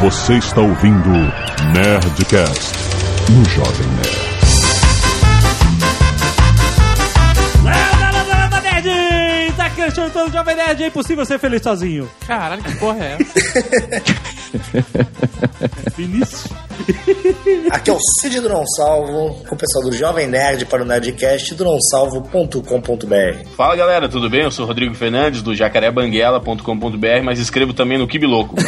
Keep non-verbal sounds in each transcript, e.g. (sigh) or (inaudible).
Você está ouvindo Nerdcast no Jovem Nerd. Landa, landa, landa, nerd! Tá Jovem Nerd, é impossível ser feliz sozinho. Caralho, que porra é essa? (laughs) Vinícius. Aqui é o Cid do Não Salvo, com o pessoal do Jovem Nerd para o Nerdcast do nãosalvo.com.br. Fala galera, tudo bem? Eu sou Rodrigo Fernandes do jacarebanguela.com.br, mas escrevo também no Kibiloco. (laughs)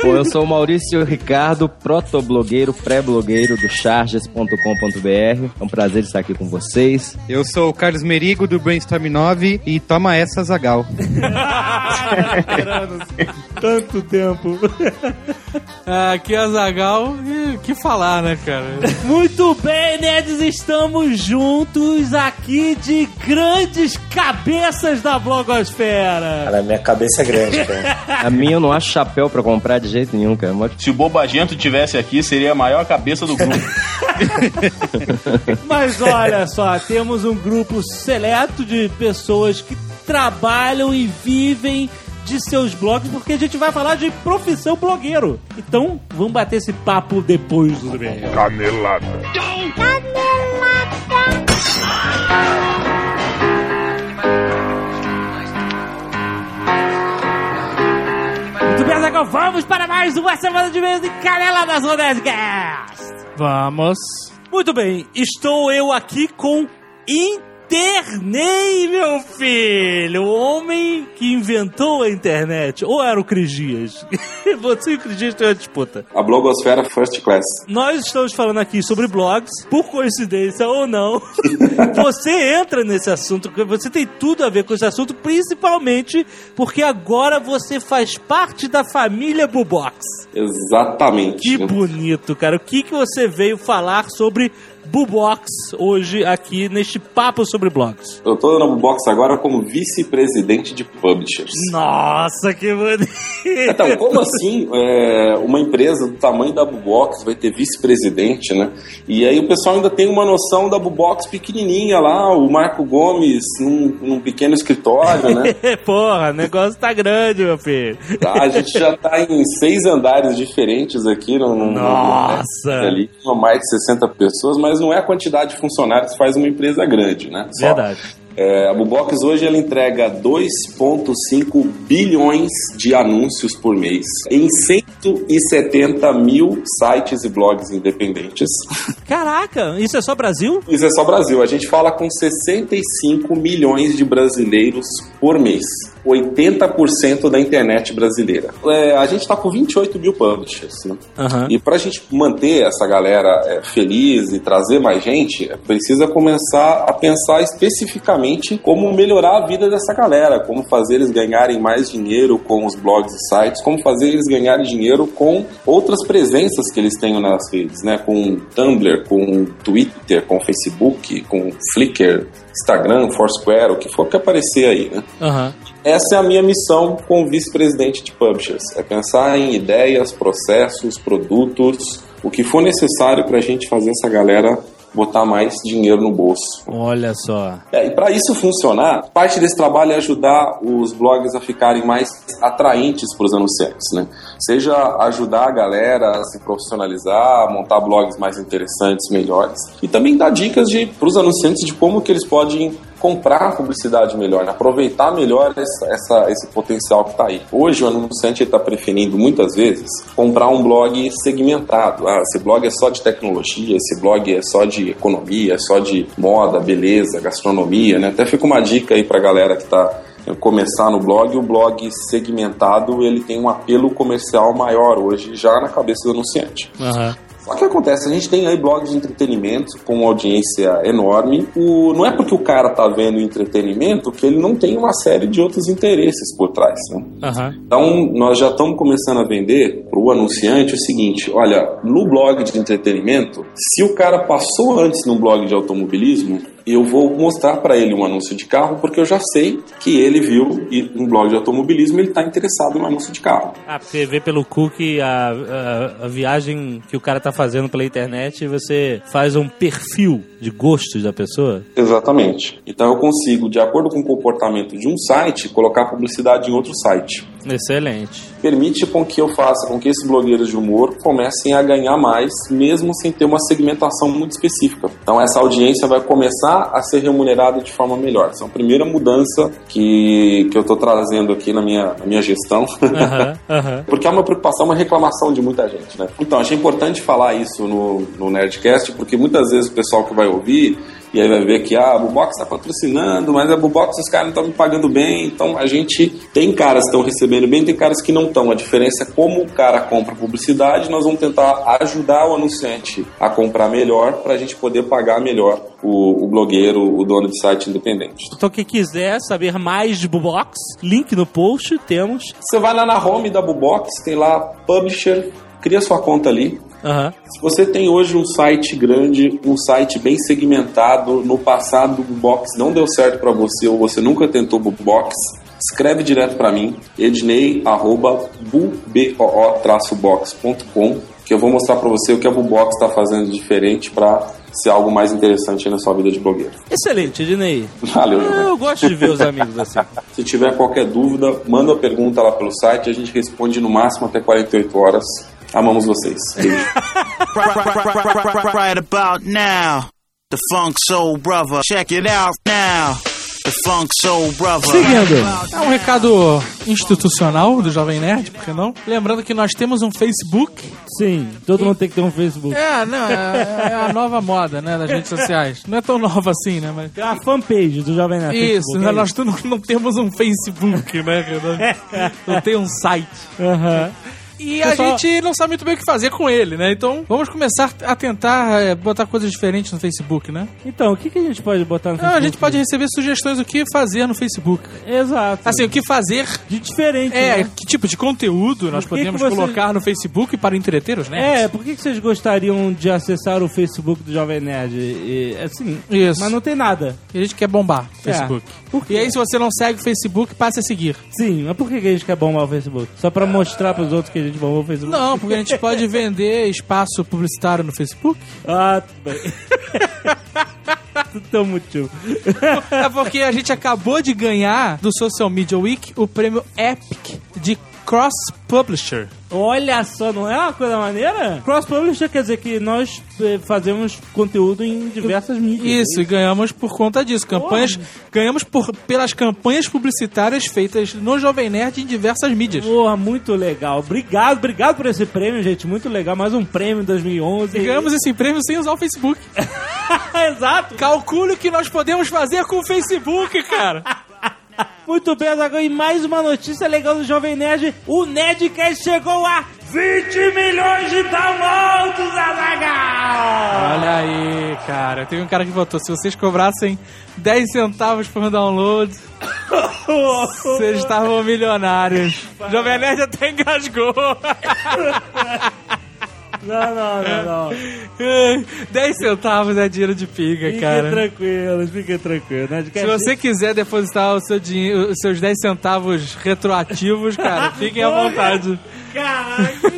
Pô, eu sou o Maurício Ricardo, protoblogueiro, pré-blogueiro do charges.com.br. É um prazer estar aqui com vocês. Eu sou o Carlos Merigo do Brainstorm 9 e toma essa, Zagal. (laughs) Tanto tempo. Ah, Aqui é a Zagal e que falar, né, cara? Muito bem, nerds, estamos juntos aqui de grandes cabeças da blogosfera. Cara, minha cabeça é grande, cara. A minha eu não acho chapéu pra comprar de jeito nenhum, cara. Se o Bobagento tivesse aqui, seria a maior cabeça do grupo. Mas olha só, temos um grupo seleto de pessoas que trabalham e vivem de seus blogs, porque a gente vai falar de profissão blogueiro. Então, vamos bater esse papo depois do e-mail. Canelada. Muito bem, Zagal, vamos para mais uma semana de mês em Canela das Rodescast. Vamos. Muito bem, estou eu aqui com Internei, meu filho! O homem que inventou a internet. Ou era o Crigias? (laughs) Você e o Crigias têm uma disputa. A blogosfera first class. Nós estamos falando aqui sobre blogs, por coincidência ou não. (laughs) você entra nesse assunto, você tem tudo a ver com esse assunto, principalmente porque agora você faz parte da família Bubox. Exatamente. Que bonito, cara. O que, que você veio falar sobre Bubox hoje aqui neste papo sobre blogs? Eu tô na Box agora como vice-presidente de publishers. Nossa, que bonito! Então, como assim é, uma empresa do tamanho da Bubox vai ter vice-presidente, né? E aí o pessoal ainda tem uma noção da Bubox pequenininha lá, o Marco Gomes num, num pequeno escritório, né? (laughs) Porra, o negócio tá grande, meu filho. Tá, a gente já tá em seis andares diferentes aqui. No, no, Nossa! No, ali, com mais de 60 pessoas, mas não é a quantidade de funcionários que faz uma empresa grande, né? Só. Verdade. É, a Bubox hoje ela entrega 2,5 bilhões de anúncios por mês em 170 mil sites e blogs independentes. (laughs) Caraca, isso é só Brasil? Isso é só Brasil. A gente fala com 65 milhões de brasileiros por mês. 80% da internet brasileira. É, a gente está com 28 mil publishers. Né? Aham. E para a gente manter essa galera é, feliz e trazer mais gente, é, precisa começar a pensar especificamente como melhorar a vida dessa galera, como fazer eles ganharem mais dinheiro com os blogs e sites, como fazer eles ganharem dinheiro com outras presenças que eles tenham nas redes, né? Com Tumblr, com Twitter, com Facebook, com Flickr, Instagram, Foursquare, o que for que aparecer aí, né? Aham. Essa é a minha missão como vice-presidente de publishers. É pensar em ideias, processos, produtos, o que for necessário para a gente fazer essa galera botar mais dinheiro no bolso. Olha só. É, e para isso funcionar, parte desse trabalho é ajudar os blogs a ficarem mais atraentes para os anunciantes, né? Seja ajudar a galera a se profissionalizar, a montar blogs mais interessantes, melhores, e também dar dicas para os anunciantes de como que eles podem comprar publicidade melhor, né? aproveitar melhor essa, essa- esse potencial que está aí. Hoje o anunciante está preferindo muitas vezes comprar um blog segmentado. Ah, esse blog é só de tecnologia, esse blog é só de economia, é só de moda, beleza, gastronomia, né? Até fica uma dica aí para galera que está começar no blog, o blog segmentado ele tem um apelo comercial maior hoje já na cabeça do anunciante. Aham. Só que o que acontece, a gente tem aí blogs de entretenimento com uma audiência enorme. O, não é porque o cara tá vendo entretenimento que ele não tem uma série de outros interesses por trás. Né? Aham. Então, nós já estamos começando a vender para o anunciante o seguinte: olha, no blog de entretenimento, se o cara passou antes num blog de automobilismo, eu vou mostrar para ele um anúncio de carro porque eu já sei que ele viu e um blog de automobilismo ele está interessado no anúncio de carro. Ah, porque vê pelo cookie a, a, a viagem que o cara tá fazendo pela internet e você faz um perfil de gostos da pessoa. Exatamente. Então eu consigo, de acordo com o comportamento de um site, colocar publicidade em outro site. Excelente. Permite com que eu faça com que esses blogueiros de humor comecem a ganhar mais, mesmo sem ter uma segmentação muito específica. Então essa audiência vai começar a ser remunerada de forma melhor. Essa é a primeira mudança que, que eu estou trazendo aqui na minha, na minha gestão. Aham, aham. (laughs) Porque é uma preocupação, uma reclamação de muita gente, né? Então, achei importante falar isso no, no Nerdcast, porque muitas vezes o pessoal que vai ouvir e aí vai ver que ah, a Bubox está patrocinando, mas a Bubox os caras não estão me pagando bem. Então a gente tem caras que estão recebendo bem, tem caras que não estão. A diferença é como o cara compra publicidade, nós vamos tentar ajudar o anunciante a comprar melhor para a gente poder pagar melhor o, o blogueiro, o dono de site independente. Então quem quiser saber mais de Bubox, link no post, temos. Você vai lá na home da Bubox, tem lá Publisher, cria sua conta ali. Aham. Se você tem hoje um site grande, um site bem segmentado, no passado o Box não deu certo para você ou você nunca tentou o Box, escreve direto para mim, ednei@boo-box.com, que eu vou mostrar para você o que a Bubox está fazendo diferente para ser algo mais interessante aí na sua vida de blogueiro. Excelente, Ednei. Valeu, Ah, Jovem. Eu gosto de ver os amigos assim. (laughs) Se tiver qualquer dúvida, manda a pergunta lá pelo site, a gente responde no máximo até 48 horas. Amamos vocês. Beijo. (laughs) right, about now. The Funk Soul Brother. Check it out now. The Funk Soul Brother. Seguindo, é um recado institucional do Jovem Nerd, por que não? Lembrando que nós temos um Facebook. Sim, todo mundo tem que ter um Facebook. É, não, é, é a nova moda, né, das redes sociais. Não é tão nova assim, né, mas... Tem uma fanpage do Jovem Nerd. Isso, Facebook, né, é nós tu- não, não temos um Facebook, né? Não, (laughs) não tem um site. Aham. E a Pessoal- gente não sabe muito bem o que fazer com ele, né? Então vamos começar a tentar é, botar coisas diferentes no Facebook, né? Então, o que, que a gente pode botar no Facebook? a gente pode receber sugestões do que fazer no Facebook. Exato. Assim, o que fazer de diferente. é, né? que tipo de conteúdo nós que podemos que você- colocar no Facebook para entreter os nerds? É, por que, que vocês gostariam de acessar o Facebook do Jovem Nerd? E, assim, Isso. mas não tem nada. E a gente quer bombar o É. Facebook. Por quê? E aí, se você não segue o Facebook, passe a seguir. Sim, mas por que, que a gente quer bombar o Facebook? Só pra mostrar pros outros que a gente bombou o Facebook? Não, porque a gente pode vender espaço publicitário no Facebook. Ah, tudo bem. (laughs) tudo tão motivo. É porque a gente acabou de ganhar do Social Media Week o prêmio Epic de Cross Publisher. Olha só, não é uma coisa maneira? Cross Publisher quer dizer que nós eh, fazemos conteúdo em diversas mídias. Isso, e ganhamos por conta disso. Campanhas, ganhamos por, pelas campanhas publicitárias feitas no Jovem Nerd em diversas mídias. Porra, muito legal. Obrigado, obrigado por esse prêmio, gente. Muito legal. Mais um prêmio 2011. E ganhamos esse prêmio sem usar o Facebook. (laughs) Exato. Calcule o que nós podemos fazer com o Facebook, cara. (laughs) Muito bem, Azaghal. E mais uma notícia legal do Jovem Nerd. O Nerdcast chegou a 20 milhões de downloads, Azaghal! Olha aí, cara. Teve um cara que votou. Se vocês cobrassem 10 centavos por download, vocês estavam milionários. (laughs) Jovem Nerd até engasgou. (laughs) Não, não, não, não. (laughs) 10 centavos é dinheiro de piga, Fiquem cara. tranquilos, fiquem tranquilos. Se Nerdcast... você quiser depositar o seu dinheiro, os seus 10 centavos retroativos, cara, (laughs) fiquem à vontade. Caraca!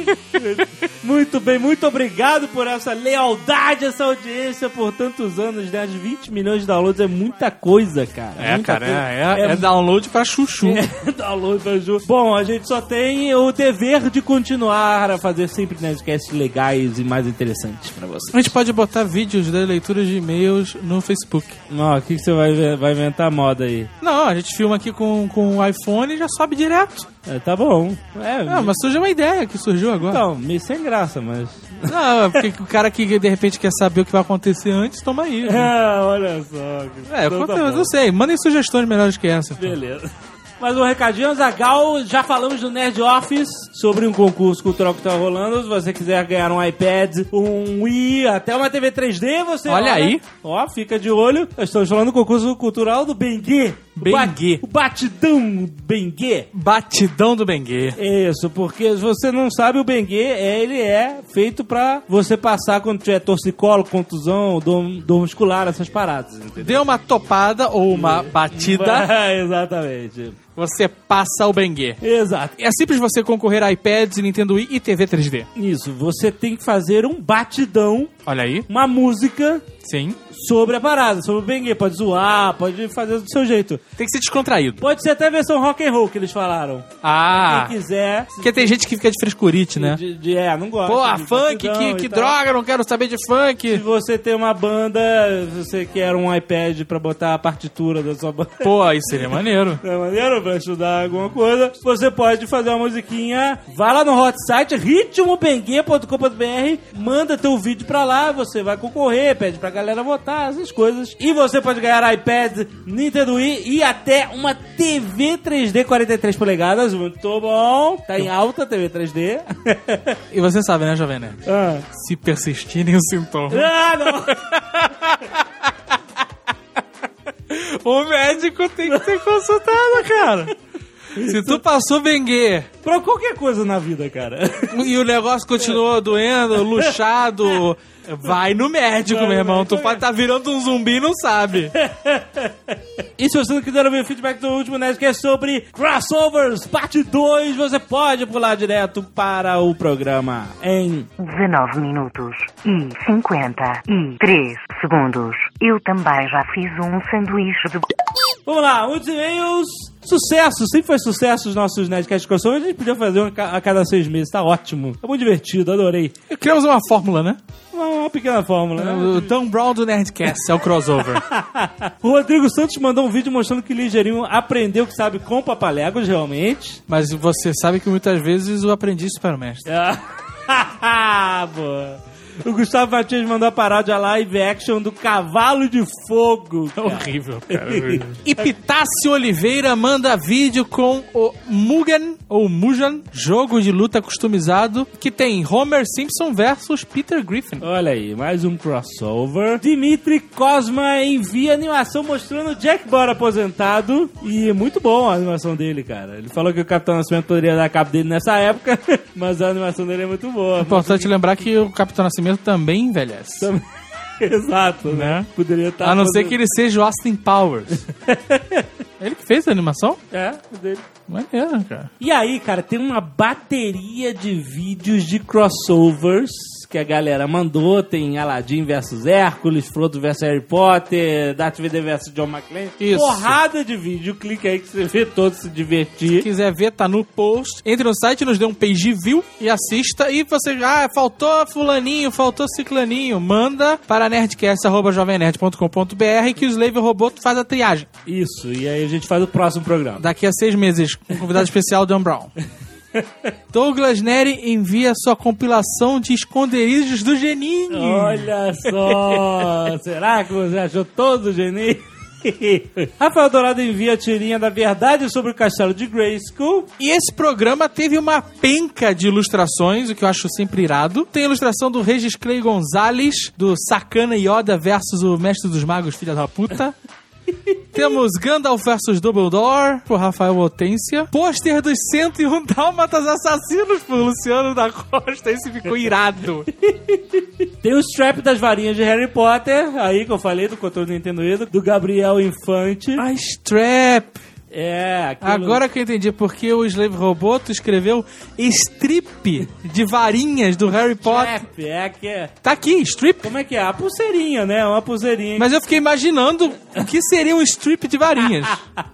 muito bem, muito obrigado por essa lealdade, essa audiência por tantos anos, né? De 20 milhões de downloads é muita coisa, cara. É, Muita cara, coisa. é, é, é download pra chuchu. É, (laughs) download pra Ju. Bom, a gente só tem o dever de continuar a fazer sempre Nerdcasts legais e mais interessantes pra você. A gente pode botar vídeos da leitura de e-mails no Facebook. Ó, o que, que você vai, vai inventar moda aí? Não, a gente filma aqui com, com o iPhone e já sobe direto. É, tá bom. É, Ah, mas surgiu uma ideia que surgiu agora. Então, meio sem graça, mas. Não, é porque o cara que de repente quer saber o que vai acontecer antes, toma aí. (laughs) É, olha só. É, Então tá eu sei. Mandem sugestões melhores que essa. Beleza. Mais um recadinho, Zagal. Já falamos do Nerd Office sobre um concurso cultural que tá rolando. Se você quiser ganhar um iPad, um Wii, até uma TV 3D, você. Olha aí. Ó, fica de olho. Nós estamos falando do concurso cultural do Bengue. Bengue. O batidão Bengue. Batidão do Bengue. Isso, porque se você não sabe, o Bengue, é, ele é feito pra você passar quando tiver torcicolo, contusão, dor, dor muscular, essas paradas, entendeu? Deu uma topada ou uma batida, (laughs) Exatamente. Você passa o Bengue. Exato. É simples você concorrer a iPads, Nintendo Wii e TV 3D. Isso, você tem que fazer um batidão, Olha aí. uma música Sim. Sobre a parada, sobre o Bengue. Pode zoar, pode fazer do seu jeito. Tem que ser descontraído. Pode ser até a versão rock and roll que eles falaram. Ah. Quem quiser. Porque tem gente que fica de frescurite, né? De, de- é, não gosta. Pô, funk, que, que droga, não quero saber de Se funk. você tem uma banda, se você quer um iPad pra botar a partitura da sua banda. Pô, aí seria maneiro. (laughs) É maneiro pra estudar alguma coisa. Você pode fazer uma musiquinha. Vai lá no hot site ritmobengue.com.br, manda teu vídeo pra lá, você vai concorrer, pede pra galera votar, essas coisas. E você pode ganhar iPad, Nintendo Wii e até uma TV 3D 43 polegadas. Muito bom. Tá em alta TV 3D. (laughs) E você sabe, né, Jovem Nerd? ah. Se persistirem os sintomas. ah, não. (laughs) O médico tem que ser consultado, cara. Se tu passou Bengue pra qualquer coisa na vida, cara. e o negócio continuou doendo, luxado, vai no médico, Vai meu irmão. médico. Tu pode estar virando um zumbi e não sabe. E se você não quiser ouvir o feedback do último Nerdcast sobre crossovers, parte 2, você pode pular direto para o programa em 19 minutos e 53 segundos. Eu também já fiz um sanduíche de Vamos lá, muitos e-mails. Sucesso, sempre foi sucesso os nossos Nerdcast Crossover. A gente podia fazer um a ca- a cada seis meses, tá ótimo. É muito divertido, adorei. Criamos uma fórmula, né? Uma, uma pequena fórmula, né? O Tom Brown do Nerdcast é o crossover. (laughs) o Rodrigo Santos mandou um vídeo mostrando que Ligeirinho aprendeu que sabe com papaléguas, realmente. Mas você sabe que muitas vezes o aprendiz supera o mestre. Ah, (laughs) boa. O Gustavo Matias mandou a paródia live action do Cavalo de Fogo. É horrível, cara. E Pitácio Oliveira manda vídeo com o Mugen, ou Mujan, jogo de luta customizado, que tem Homer Simpson versus Peter Griffin. Olha aí, mais um crossover. Dimitri Cosma envia animação mostrando Jack Bauer aposentado. E é muito bom a animação dele, cara. Ele falou que o Capitão Nascimento poderia dar cabo dele nessa época, (laughs) mas a animação dele é muito boa. É importante lembrar que o Capitão Nascimento também envelhece. Também- (laughs) Exato, né? Né? Poderia estar. A não ser que ele seja o Austin Powers. (laughs) ele que fez a animação? É, dele. Maneiro, cara. E aí, cara, tem uma bateria de vídeos de crossovers que a galera mandou. Tem Aladdin versus Hércules, Frodo versus Harry Potter, Darth Vader versus John McClane. Isso. Porrada de vídeo. Clica aí que você vê todos se Se divertir. quiser ver, tá no post. Entre no site, nos dê um page view e assista. E você, ah, faltou fulaninho, faltou ciclaninho. Manda para nerdcast.jovemnerd.com.br que o Slave Robô faz a triagem. Isso, e aí a gente faz o próximo programa. Daqui a seis meses, com um convidado (laughs) especial, Dan Brown. (laughs) Douglas Neri envia sua compilação de esconderijos do Geninho. Olha só! (laughs) Será que você achou todo genial? (laughs) Rafael Dourado envia a tirinha da verdade sobre o castelo de Grayskull. E esse programa teve uma penca de ilustrações, o que eu acho sempre irado. Tem a ilustração do Regis Clay Gonzalez, do Sacana Yoda versus o Mestre dos Magos, filha da puta. (laughs) Temos Gandalf versus Dumbledore, por Rafael Hortência. Pôster dos 101 Dálmatas Assassinos, por Luciano da Costa. Esse ficou irado. (laughs) Tem o strap das varinhas de Harry Potter, aí que eu falei do controle do Nintendo do Gabriel Infante. A Strap. É, aquilo... Agora que eu entendi porque o Slave Roboto escreveu strip de varinhas do Harry Potter. Strap, é que é. Tá aqui, strip. Como é que é? A pulseirinha, né? Uma pulseirinha. Mas eu fiquei imaginando o que seria um strip de varinhas.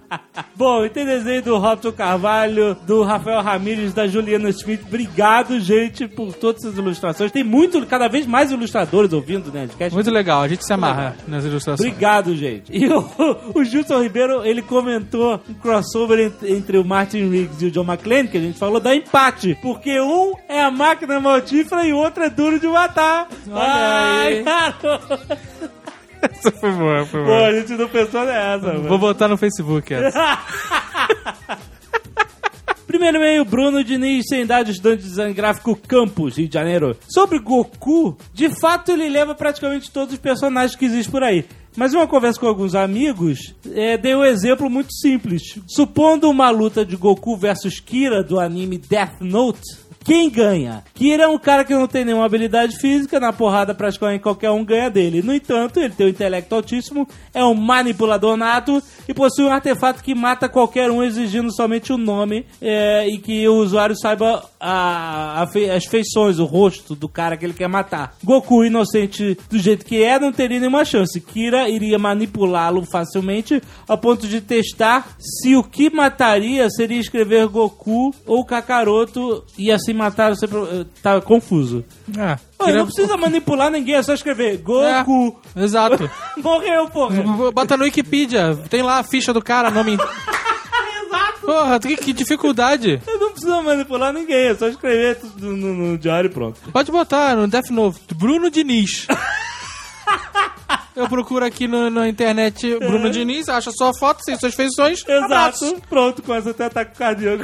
(laughs) Bom, e tem desenho do Robson Carvalho, do Rafael Ramírez, da Juliana Smith. Obrigado, gente, por todas essas ilustrações. Tem muito, cada vez mais ilustradores ouvindo né. Muito legal, a gente se amarra nas ilustrações. Obrigado, gente. E o, (laughs) o Gilson Ribeiro, ele comentou um crossover entre, entre o Martin Riggs e o John McClane, que a gente falou, dá empate. Porque um é a máquina mortífera e o outro é duro de matar. Olha aí. garoto. (laughs) Essa foi boa, foi Pô, a gente não pensou nessa, Vou mano. botar no Facebook essa. (laughs) Primeiro e-mail, Bruno Diniz, sem idade, estudante de design gráfico Campos, Rio de Janeiro. Sobre Goku, de fato ele leva praticamente todos os personagens que existem por aí. Mas uma conversa com alguns amigos, é, dei um exemplo muito simples. Supondo uma luta de Goku versus Kira do anime Death Note, quem ganha? Kira é um cara que não tem nenhuma habilidade física, na porrada praticamente qualquer um ganha dele. No entanto, ele tem um intelecto altíssimo, é um manipulador nato e possui um artefato que mata qualquer um exigindo somente o nome é, e que o usuário saiba a- a fe- as feições, o rosto do cara que ele quer matar. Goku, inocente do jeito que é, não teria nenhuma chance. Kira iria manipulá-lo facilmente ao ponto de testar se o que mataria seria escrever Goku ou Kakaroto e assim matar. Sempre, eh, tá confuso. Ah, Pô, não precisa manipular ninguém, é só escrever Goku. É, exato. (laughs) Morreu, porra. Bota no Wikipedia, tem lá a ficha do cara, nome. (laughs) Porra, que, que dificuldade. Não precisa manipular ninguém, é só escrever tudo no, no diário e pronto. Pode botar no Death Note, Bruno Diniz. Eu procuro aqui no- na internet Bruno Diniz, acha sua foto, sem suas feições. abraço. Exato. Pronto, começa até ataque cardíaco.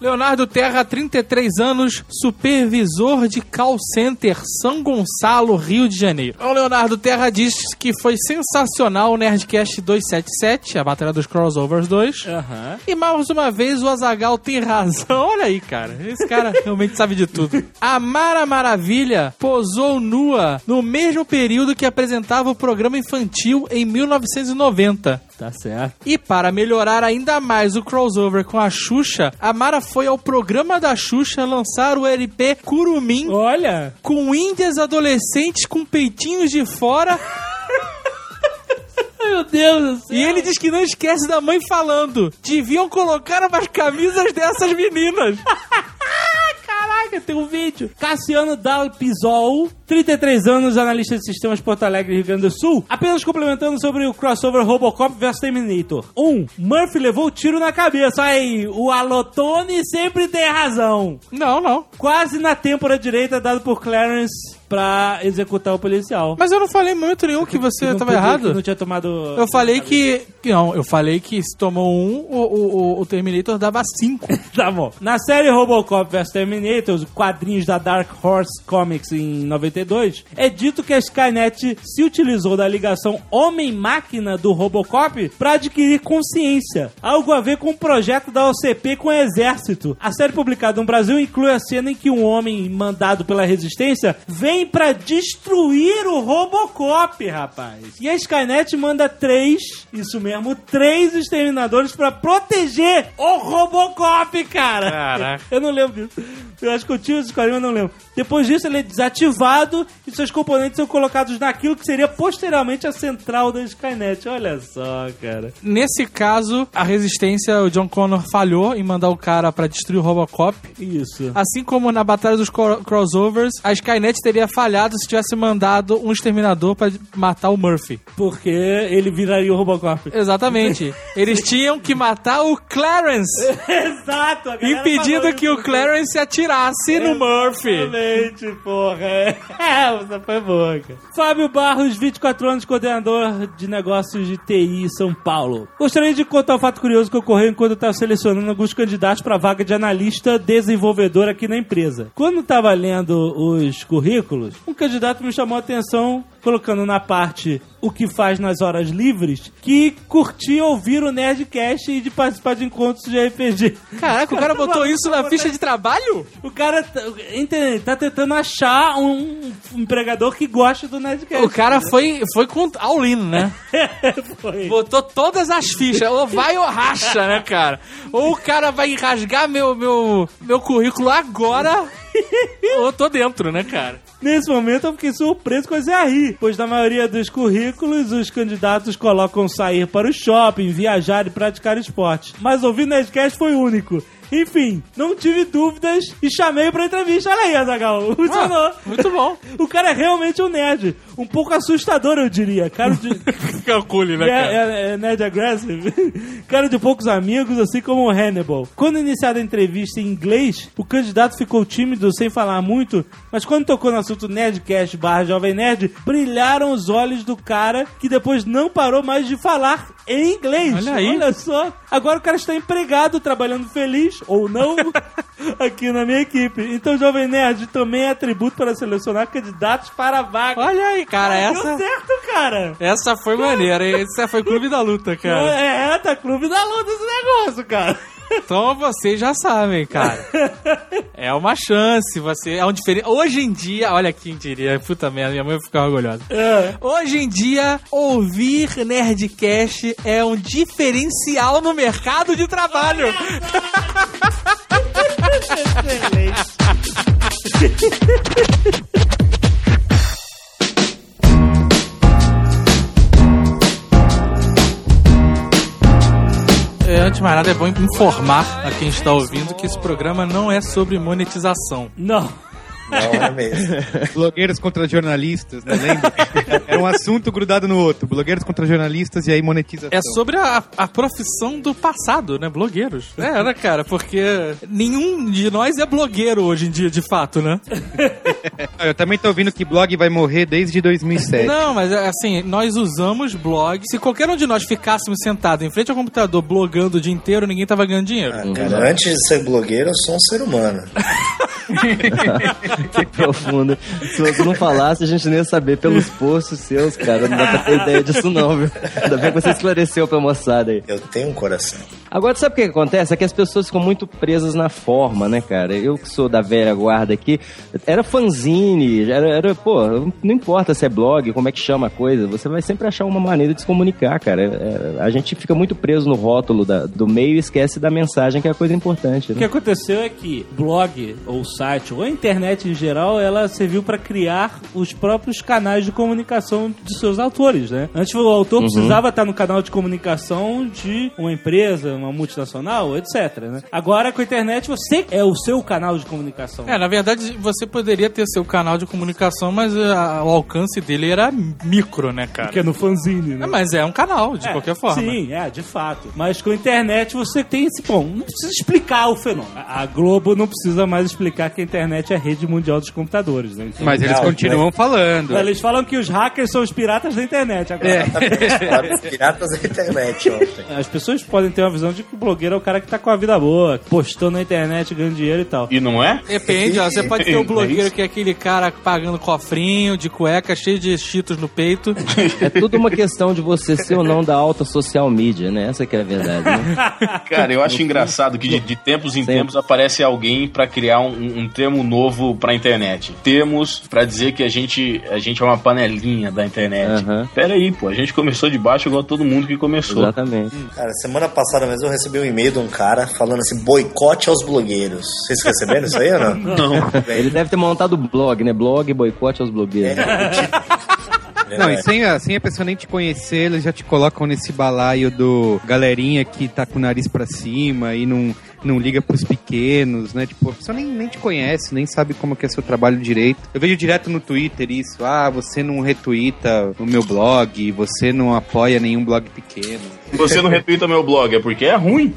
Leonardo Terra, 33 anos, supervisor de call center São Gonçalo, Rio de Janeiro. O Leonardo Terra diz que foi sensacional o Nerdcast 277, a batalha dos crossovers 2. Aham. E mais uma vez o Azagal tem razão. (laughs) Olha aí, cara. Esse cara realmente sabe de tudo. A Mara Maravilha posou nua no mesmo período que apresentava o programa infantil em 1990. Tá certo. E para melhorar ainda mais o crossover com a Xuxa, a Mara foi ao programa da Xuxa lançar o LP Curumim Olha. com índias adolescentes com peitinhos de fora. (laughs) Meu Deus do céu. E ele diz que não esquece da mãe falando: deviam colocar umas camisas dessas meninas. (laughs) Caraca, tem um vídeo. Cassiano Dalpizol, 33 anos, analista de sistemas Porto Alegre, Rio Grande do Sul. Apenas complementando sobre o crossover Robocop vs Terminator. 1. Um, Murphy levou tiro na cabeça. Aí, o Alotone sempre tem razão. Não, não. Quase na têmpora direita, dado por Clarence pra executar o policial. Mas eu não falei momento nenhum que você Não tava podia- que errado. Não tinha tomado... Eu falei que. Não, eu falei que se tomou um, o, o, o Terminator dava cinco. (laughs) Tá bom. Na série Robocop vs Terminator, os quadrinhos da Dark Horse Comics em 92, é dito que a Skynet se utilizou da ligação homem-máquina do Robocop para adquirir consciência. Algo a ver com o projeto da OCP com o exército. A série publicada no Brasil inclui a cena em que um homem mandado pela resistência vem para destruir o Robocop, rapaz. E a Skynet manda três, isso mesmo, três exterminadores para proteger o Robocop, cara. Caraca. Eu não lembro disso. Eu acho que eu tinha quadrinhos, mas não lembro. Depois disso, ele é desativado e seus componentes são colocados naquilo que seria posteriormente a central da Skynet. Olha só, cara. Nesse caso, a resistência, o John Connor falhou em mandar o cara pra destruir o Robocop. Isso. Assim como na Batalha dos cro- Crossovers, a Skynet teria falhado se tivesse mandado um exterminador pra matar o Murphy. Porque ele viraria o Robocop. Exatamente. (laughs) Eles tinham que matar o Clarence, (laughs) Exato. impedindo que o Clarence atirasse no Murphy. Exatamente, porra. É, essa foi boa, cara. Fábio Barros, 24 anos, coordenador de negócios de TI São Paulo. Gostaria de contar um fato curioso que ocorreu enquanto eu estava selecionando alguns candidatos para vaga de analista desenvolvedor aqui na empresa. Quando estava lendo os currículos, um candidato me chamou a atenção colocando na parte o que faz nas horas livres, que curtia ouvir o Nerdcast e de participar de encontros de RPG. Caraca, o cara botou isso na ficha de trabalho? O cara tá, entende, tá tentando achar um empregador que goste do Nerdcast. O cara foi, foi com all-in, né? (laughs) foi. Botou todas as fichas. Ou vai ou racha, né, cara? Ou o cara vai rasgar meu, meu, meu currículo agora, ou eu tô dentro, né, cara? Nesse momento eu fiquei surpreso com a Zé rir, pois na maioria dos currículos os candidatos colocam sair para o shopping, viajar e praticar esporte. Mas ouvir Nerdcast foi único. Enfim, não tive dúvidas e chamei pra entrevista. Olha aí, Azagal, (laughs) funcionou. Muito bom. O cara é realmente um nerd. Um pouco assustador, eu diria. Cara de. (laughs) Calcule, né, É, cara? é, é Nerd Aggressive. (laughs) Cara de poucos amigos, assim como o Hannibal. Quando iniciada a entrevista em inglês, o candidato ficou tímido, sem falar muito, mas quando tocou no assunto Nerdcast barra Jovem Nerd, brilharam os olhos do cara que depois não parou mais de falar em inglês. Olha aí. Olha só. Agora o cara está empregado, trabalhando feliz, ou não, (laughs) aqui na minha equipe. Então Jovem Nerd também é atributo para selecionar candidatos para a vaga. Olha aí, cara, Deu essa, certo, cara. essa foi maneira, hein? Essa foi Clube da Luta, cara. É, é, tá clube da luta esse negócio, cara. Então vocês já sabem, cara. É uma chance, você é um diferente. Hoje em dia, olha quem diria, puta merda, minha mãe vai ficar orgulhosa. É. Hoje em dia, ouvir Nerdcast é um diferencial no mercado de trabalho. É, antes de mais nada, é bom informar a quem está ouvindo que esse programa não é sobre monetização. Não. Não é mesmo. (laughs) Blogueiros contra jornalistas, né? Lembra? Era um assunto grudado no outro. Blogueiros contra jornalistas e aí monetização. É sobre a, a profissão do passado, né? Blogueiros. É, né, cara? Porque nenhum de nós é blogueiro hoje em dia, de fato, né? (laughs) Eu também tô ouvindo que blog vai morrer desde 2007. Não, mas é assim, nós usamos blog. Se qualquer um de nós ficássemos sentado em frente ao computador blogando o dia inteiro, ninguém tava ganhando dinheiro. Ah, cara, antes de ser blogueiro, eu sou um ser humano. (laughs) que profundo. Se você não falasse, a gente nem ia saber pelos posts seus, cara. Não dá pra ter ideia disso, não, viu? Ainda bem que você esclareceu pra moçada aí. Eu tenho um coração. Agora, sabe o que acontece? É que as pessoas ficam muito presas na forma, né, cara? Eu que sou da velha guarda aqui, era fanzine, era, era, pô, não importa se é blog, como é que chama a coisa, você vai sempre achar uma maneira de se comunicar, cara. É, a gente fica muito preso no rótulo da- do meio e esquece da mensagem, que é a coisa importante. O que Né? aconteceu é que blog, ou site, ou a internet em geral, ela serviu para criar os próprios canais de comunicação de seus autores, né? Antes o autor precisava estar no canal de comunicação de uma empresa, uma multinacional, etc, né? Agora com a internet você é o seu canal de comunicação. É, na verdade, você poderia ter seu canal de comunicação, mas ah, o alcance dele era micro, né, cara? Que é no fanzine, né? É, mas é um canal, de É, qualquer forma. Sim, é, de fato. Mas com a internet você tem esse. Bom, não precisa explicar o fenômeno. A a Globo não precisa mais explicar que a internet é a rede mundial dos computadores, né? Então, Mas eles Legal, continuam falando. Eles falam que os hackers são os piratas da internet agora. Para os (laughs) piratas da internet ontem. As pessoas podem ter uma visão de que o blogueiro é o cara que tá com a vida boa, postando na internet, ganhando dinheiro e tal. E não é? Depende, ó. Você pode ter o (laughs) É blogueiro que é aquele cara pagando cofrinho, de cueca, cheio de cheetos no peito. É tudo uma questão de você ser ou não da alta social media, né? Essa que é a verdade, né? (laughs) Cara, eu acho engraçado que de, de tempos em Sempre. tempos aparece alguém pra criar um, um termo novo pra internet. Termos pra dizer que a gente, a gente é uma panelinha da internet. Aham. Pera aí, pô, a gente começou de baixo igual todo mundo que começou. Exatamente. Cara, semana passada mesmo eu recebi um e-mail de um cara falando assim: boicote aos blogueiros. Vocês receberam isso aí ou não? (laughs) Não. Ele deve ter montado blog, né? Blog, boicote aos blogueiros. (laughs) Não, e sem a, sem a pessoa nem te conhecer, eles já te colocam nesse balaio do galerinha que tá com o nariz pra cima e não, não liga pros pequenos, né? Tipo, a pessoa nem, nem te conhece, nem sabe como que é seu trabalho direito. Eu vejo direto no Twitter isso, ah, você não retuita o meu blog, você não apoia nenhum blog pequeno. Você não retuita meu blog, é porque é ruim.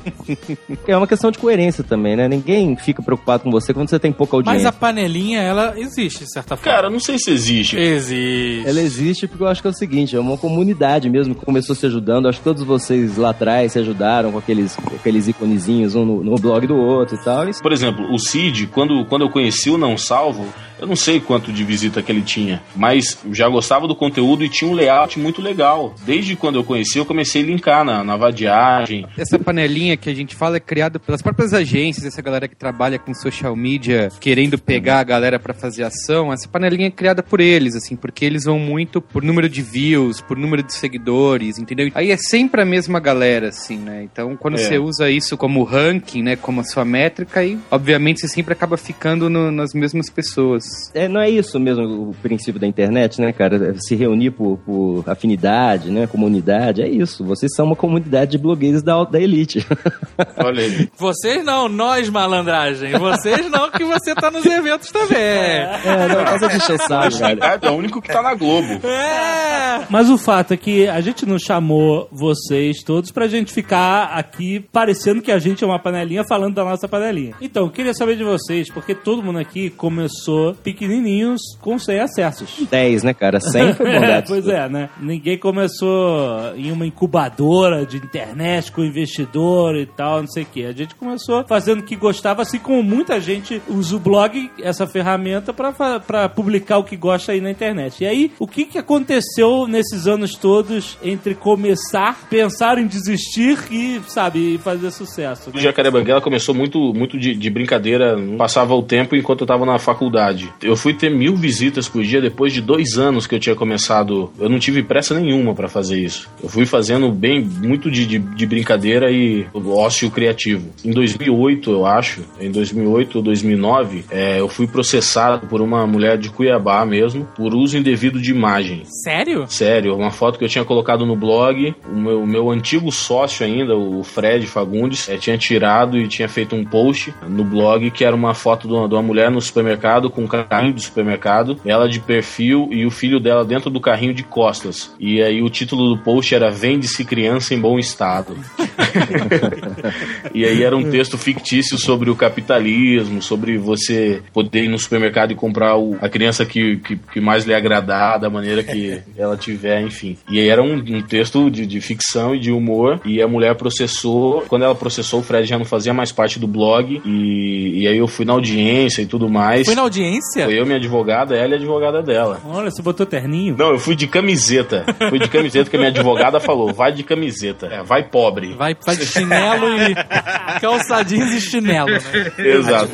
É uma questão de coerência também, né? Ninguém fica preocupado com você quando você tem pouca Mas audiência. a panelinha, ela existe, de certa forma. Cara, não sei se existe. Existe. Ela existe porque eu acho que é o seguinte, é uma comunidade mesmo que começou se ajudando. Acho que todos vocês lá atrás se ajudaram com aqueles, aqueles iconezinhos, um no, no blog do outro e tal. Por exemplo, o Cid, quando, quando eu conheci o Não Salvo, eu não sei quanto de visita que ele tinha, mas já gostava do conteúdo e tinha um layout muito legal. Desde quando eu conheci, eu comecei a linkar na, na vadiagem. Essa panelinha que a gente fala é criada pelas próprias agências, essa galera que trabalha com social media, querendo pegar a galera pra fazer ação. Essa panelinha é criada por eles, assim, porque eles vão muito por número de views, por número de seguidores, entendeu? Aí é sempre a mesma galera, assim, né? Então, quando É. você usa isso como ranking, né, como a sua métrica, aí, obviamente, você sempre acaba ficando no- nas mesmas pessoas. É, não é isso mesmo o princípio da internet, né, cara? Se reunir por, por afinidade, né? Comunidade, é isso. Vocês são uma comunidade de blogueiros da, da elite. (laughs) Olha aí. Vocês não, nós, malandragem. Vocês não, que você tá nos eventos também. É, não, mas é de saco, cara. É o único que tá na Globo. É. Mas o fato é que a gente não chamou vocês todos pra gente ficar aqui parecendo que a gente é uma panelinha falando da nossa panelinha. Então, eu queria saber de vocês, porque todo mundo aqui começou pequenininhos com 100 acessos. 10, né, cara? 100 foi (laughs) É, bondade. pois é, né? Ninguém começou em uma incubadora de internet com investidor e tal, não sei o quê. A gente começou fazendo o que gostava, assim como muita gente usa o blog, essa ferramenta, pra fa- pra publicar o que gosta aí na internet. E aí, o que, que aconteceu nesses anos todos entre começar, pensar em desistir e, sabe, fazer sucesso? O né? Jacaré Banguela começou muito, muito de, de brincadeira, passava o tempo enquanto eu tava na faculdade. Eu fui ter mil visitas por dia depois de dois anos que eu tinha começado. Eu não tive pressa nenhuma pra fazer isso. Eu fui fazendo bem, muito de, de, de brincadeira e ócio criativo. Em 2008, eu acho, em 2008 ou 2009, é, eu fui processado por uma mulher de Cuiabá mesmo, por uso indevido de imagem. Sério? Sério, uma foto que eu tinha colocado no blog, o meu, meu antigo sócio ainda, o Fred Fagundes, eh, tinha tirado e tinha feito um post no blog que era uma foto de uma, de uma mulher no supermercado com um carrinho do supermercado, ela de perfil e o filho dela dentro do carrinho de costas. E aí o título do post era Vende-se criança em bom estado. (laughs) e aí era um texto fictício sobre o capitalismo, sobre você poder ir no supermercado e comprar o- a criança que, que, que mais lhe agradar, da maneira que (laughs) ela tiver, enfim. E aí era um, um texto de, de ficção e de humor, e a mulher processou. Quando ela processou, o Fred já não fazia mais parte do blog, e, e aí eu fui na audiência e tudo mais. Foi na audiência? Foi eu, minha advogada, ela e a advogada dela. Olha, você botou terninho? Não, eu fui de camiseta. Fui de camiseta, porque a minha advogada falou: vai de camiseta. É, vai pobre. Vai, vai de chinelo e (laughs) calçadinhos e chinelo, né? Exato.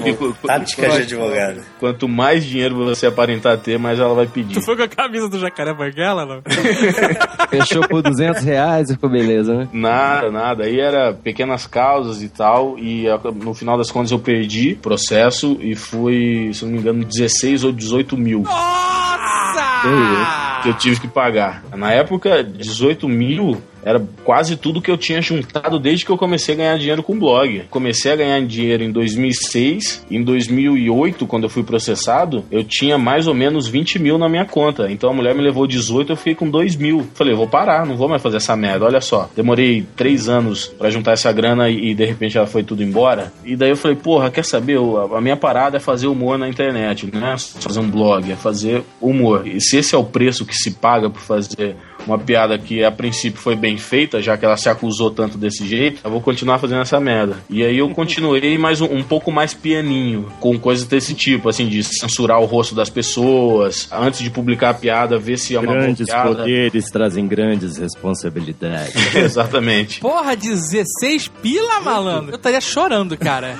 Tática de advogado. Quanto mais dinheiro você aparentar ter, mais ela vai pedir. Tu foi com a camisa do Jacaré Banguela, não? (laughs) Fechou por 200 reais e ficou beleza, né? Nada, nada. Aí era pequenas causas e tal. E a- no final das contas eu perdi o processo e fui, se não me engano, 16 ou 18 mil Nossa! que eu tive que pagar. Na época, 18 mil era quase tudo que eu tinha juntado desde que eu comecei a ganhar dinheiro com blog. Comecei a ganhar dinheiro em 2006. Em 2008, quando eu fui processado, eu tinha mais ou menos 20 mil na minha conta. Então a mulher me levou 18, eu fiquei com 2 mil. Falei, vou parar, não vou mais fazer essa merda. Olha só, demorei 3 anos pra juntar essa grana e, de repente ela foi tudo embora. E daí eu falei, porra, quer saber? A minha parada é fazer humor na internet, não é fazer um blog, é fazer humor. E se esse é o preço que se paga por fazer uma piada que a princípio foi bem feita, já que ela se acusou tanto desse jeito, eu vou continuar fazendo essa merda. E aí eu continuei, mas um, um pouco mais pianinho, com coisas desse tipo, assim, de censurar o rosto das pessoas, antes de publicar a piada, ver se é uma boa Grandes piada. poderes trazem grandes responsabilidades. (laughs) Exatamente. Porra, 16 pila, malandro? Eu estaria chorando, cara.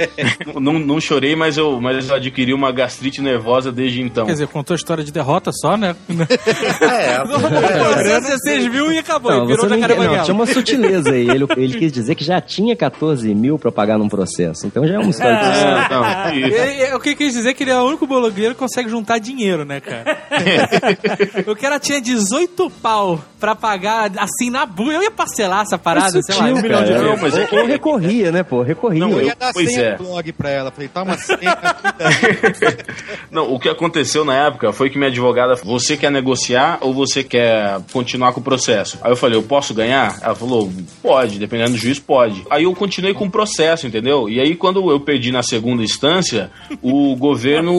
(laughs) não, não chorei, mas eu, mas eu adquiri uma gastrite nervosa desde então. Quer dizer, contou a história de derrota só, né? (laughs) É, Você 16 mil e acabou. Não, e virou você não, entende- não, tinha uma sutileza aí. Ele, (laughs) ele quis dizer que já tinha 14 mil pra pagar num processo. Então já é uma história de É, ele- O que quis dizer é que ele é o único blogueiro que consegue juntar dinheiro, né, cara? (laughs) o cara tinha 18 pau pra pagar assim na bu. Eu ia parcelar essa parada, sei lá, um milhão de euros. mas é ou, ou recorria, né, pô? Recorria. Não, Eu ia dar pois senha é. blog pra ela. Falei, toma senha. (laughs) Não, o que aconteceu na época foi que minha advogada, você quer negociar ou você quer continuar com o processo? Aí eu falei, eu posso ganhar? Ela falou, pode, dependendo do juiz, pode. Aí eu continuei com o processo, entendeu? E aí quando eu perdi na segunda instância, o (laughs) governo,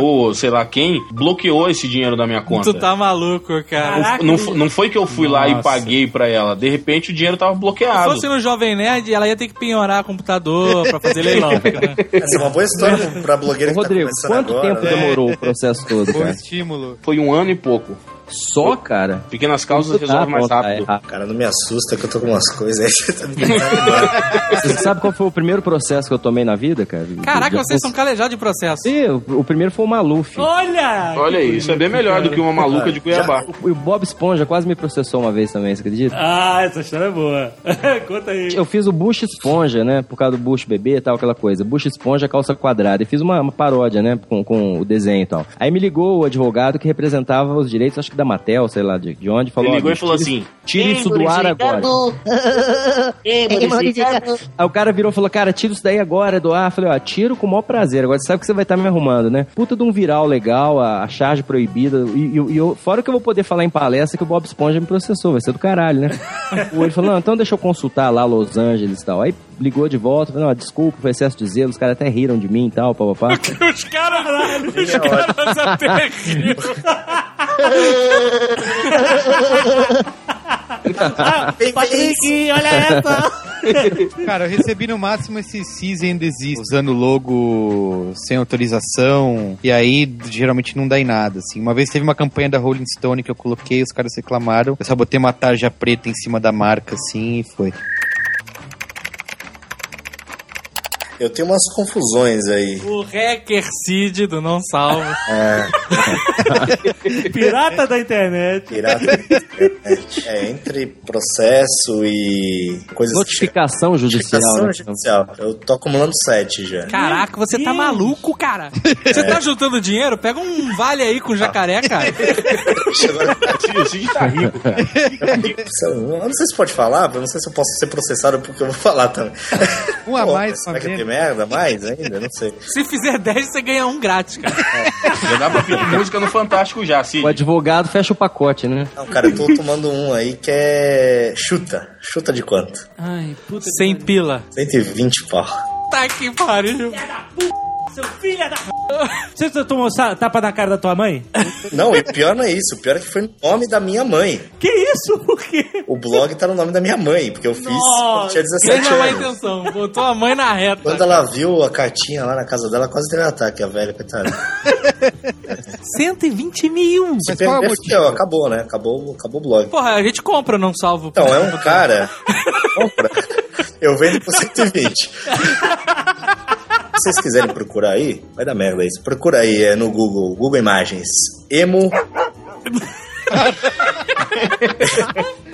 ou sei lá quem, bloqueou esse dinheiro da minha conta. Tu tá maluco, cara. Não, fo- não foi que eu fui lá e Nossa. paguei pra ela. De repente o dinheiro tava Se bloqueado. fosse no Jovem Nerd, ela ia ter que penhorar computador pra fazer leilão. (laughs) Essa é uma boa história pra blogueira Ô, que Rodrigo, tá quanto agora. tempo né? demorou o processo todo, Foi um estímulo. Foi um ano e pouco. Só, cara? Pequenas causas resolve tá, mais pronto, rápido. Cara, não me assusta que eu tô com umas coisas aí. Você tá. (laughs) Você sabe qual foi o primeiro processo que eu tomei na vida, cara? Caraca, vocês são calejados de processo. Sim, o, o primeiro foi o Maluf. Olha! Olha aí, isso é bem melhor do que uma maluca de Cuiabá. O, o Bob Esponja quase me processou uma vez também, você acredita? Ah, essa história é boa. (laughs) Conta aí. Eu fiz o Bush Esponja, né? Por causa do Bush bebê e tal, aquela coisa. Bush Esponja, calça quadrada. E fiz uma, uma paródia, né? Com, com o desenho e tal. Aí me ligou o advogado que representava os direitos, acho que da Matel, sei lá de, de onde. Falou, Ele ligou ó, e falou assim: Tira isso do ar agora. (laughs) Aí o cara virou e falou, cara, tira isso daí agora do ar. Eu falei, ó, tiro com o maior prazer. Agora você sabe que você vai estar me arrumando, né? Puta de um viral legal, a, a charge proibida. E, e- e eu- fora que eu vou poder falar em palestra que o Bob Esponja me processou, vai ser do caralho, né? (laughs) Ou ele falou, não, então deixa eu consultar lá Los Angeles e tal. Aí ligou de volta, falou, não, desculpa, foi excesso de zelo, os caras até riram de mim e tal, papapá. (laughs) Os caras, os caras até riram. (laughs) Patrick, olha essa! (laughs) Cara, eu recebi no máximo esse and Desist, usando o logo sem autorização, e aí geralmente não dá em nada, assim. Uma vez teve uma campanha da Rolling Stone que eu coloquei, os caras reclamaram, eu só botei uma tarja preta em cima da marca, assim, e foi. Eu tenho umas confusões aí. O hacker Cid do Não Salvo. (laughs) Pirata da internet. Pirata da internet. É, entre processo e coisas Notificação judicial, Notificação né? judicial. Eu tô acumulando sete já. Caraca, você tá maluco, cara. Você tá juntando dinheiro? Pega um vale aí com jacaré, cara. O Cid tá rico, cara. Eu não sei se pode falar, eu não sei se eu posso ser processado porque eu vou falar também. Um a Pô, mais tem merda mais ainda? Não sei. Se fizer 10, você ganha um grátis, cara. Já dá pra pedir música no Fantástico já, Cid. O advogado fecha o pacote, né? Não, cara, eu tô tomando um aí que é. Chuta. Chuta de quanto? Ai, puta que Sem pila. 120 pau. Tá que pariu. Seu filho da. Você tomou tapa na cara da tua mãe? Não, e o pior não é isso. O pior é que foi no nome da minha mãe. Que isso? Por quê? O blog tá no nome da minha mãe, porque eu fiz quando Nossa, tinha 17 Fez a má anos. intenção. Botou a mãe na reta. Quando ela viu a cartinha lá na casa dela, quase teve um ataque, a velha, coitada. (laughs) 120 mil. Se Mas qual é o perder, acabou, né? Acabou, acabou o blog. Porra, a gente compra, não salvo. Então, é um cara. Compra. Eu vendo por 120. (laughs) Se vocês quiserem procurar aí, vai dar merda isso. Procura aí é, no Google, Google Imagens. Emo.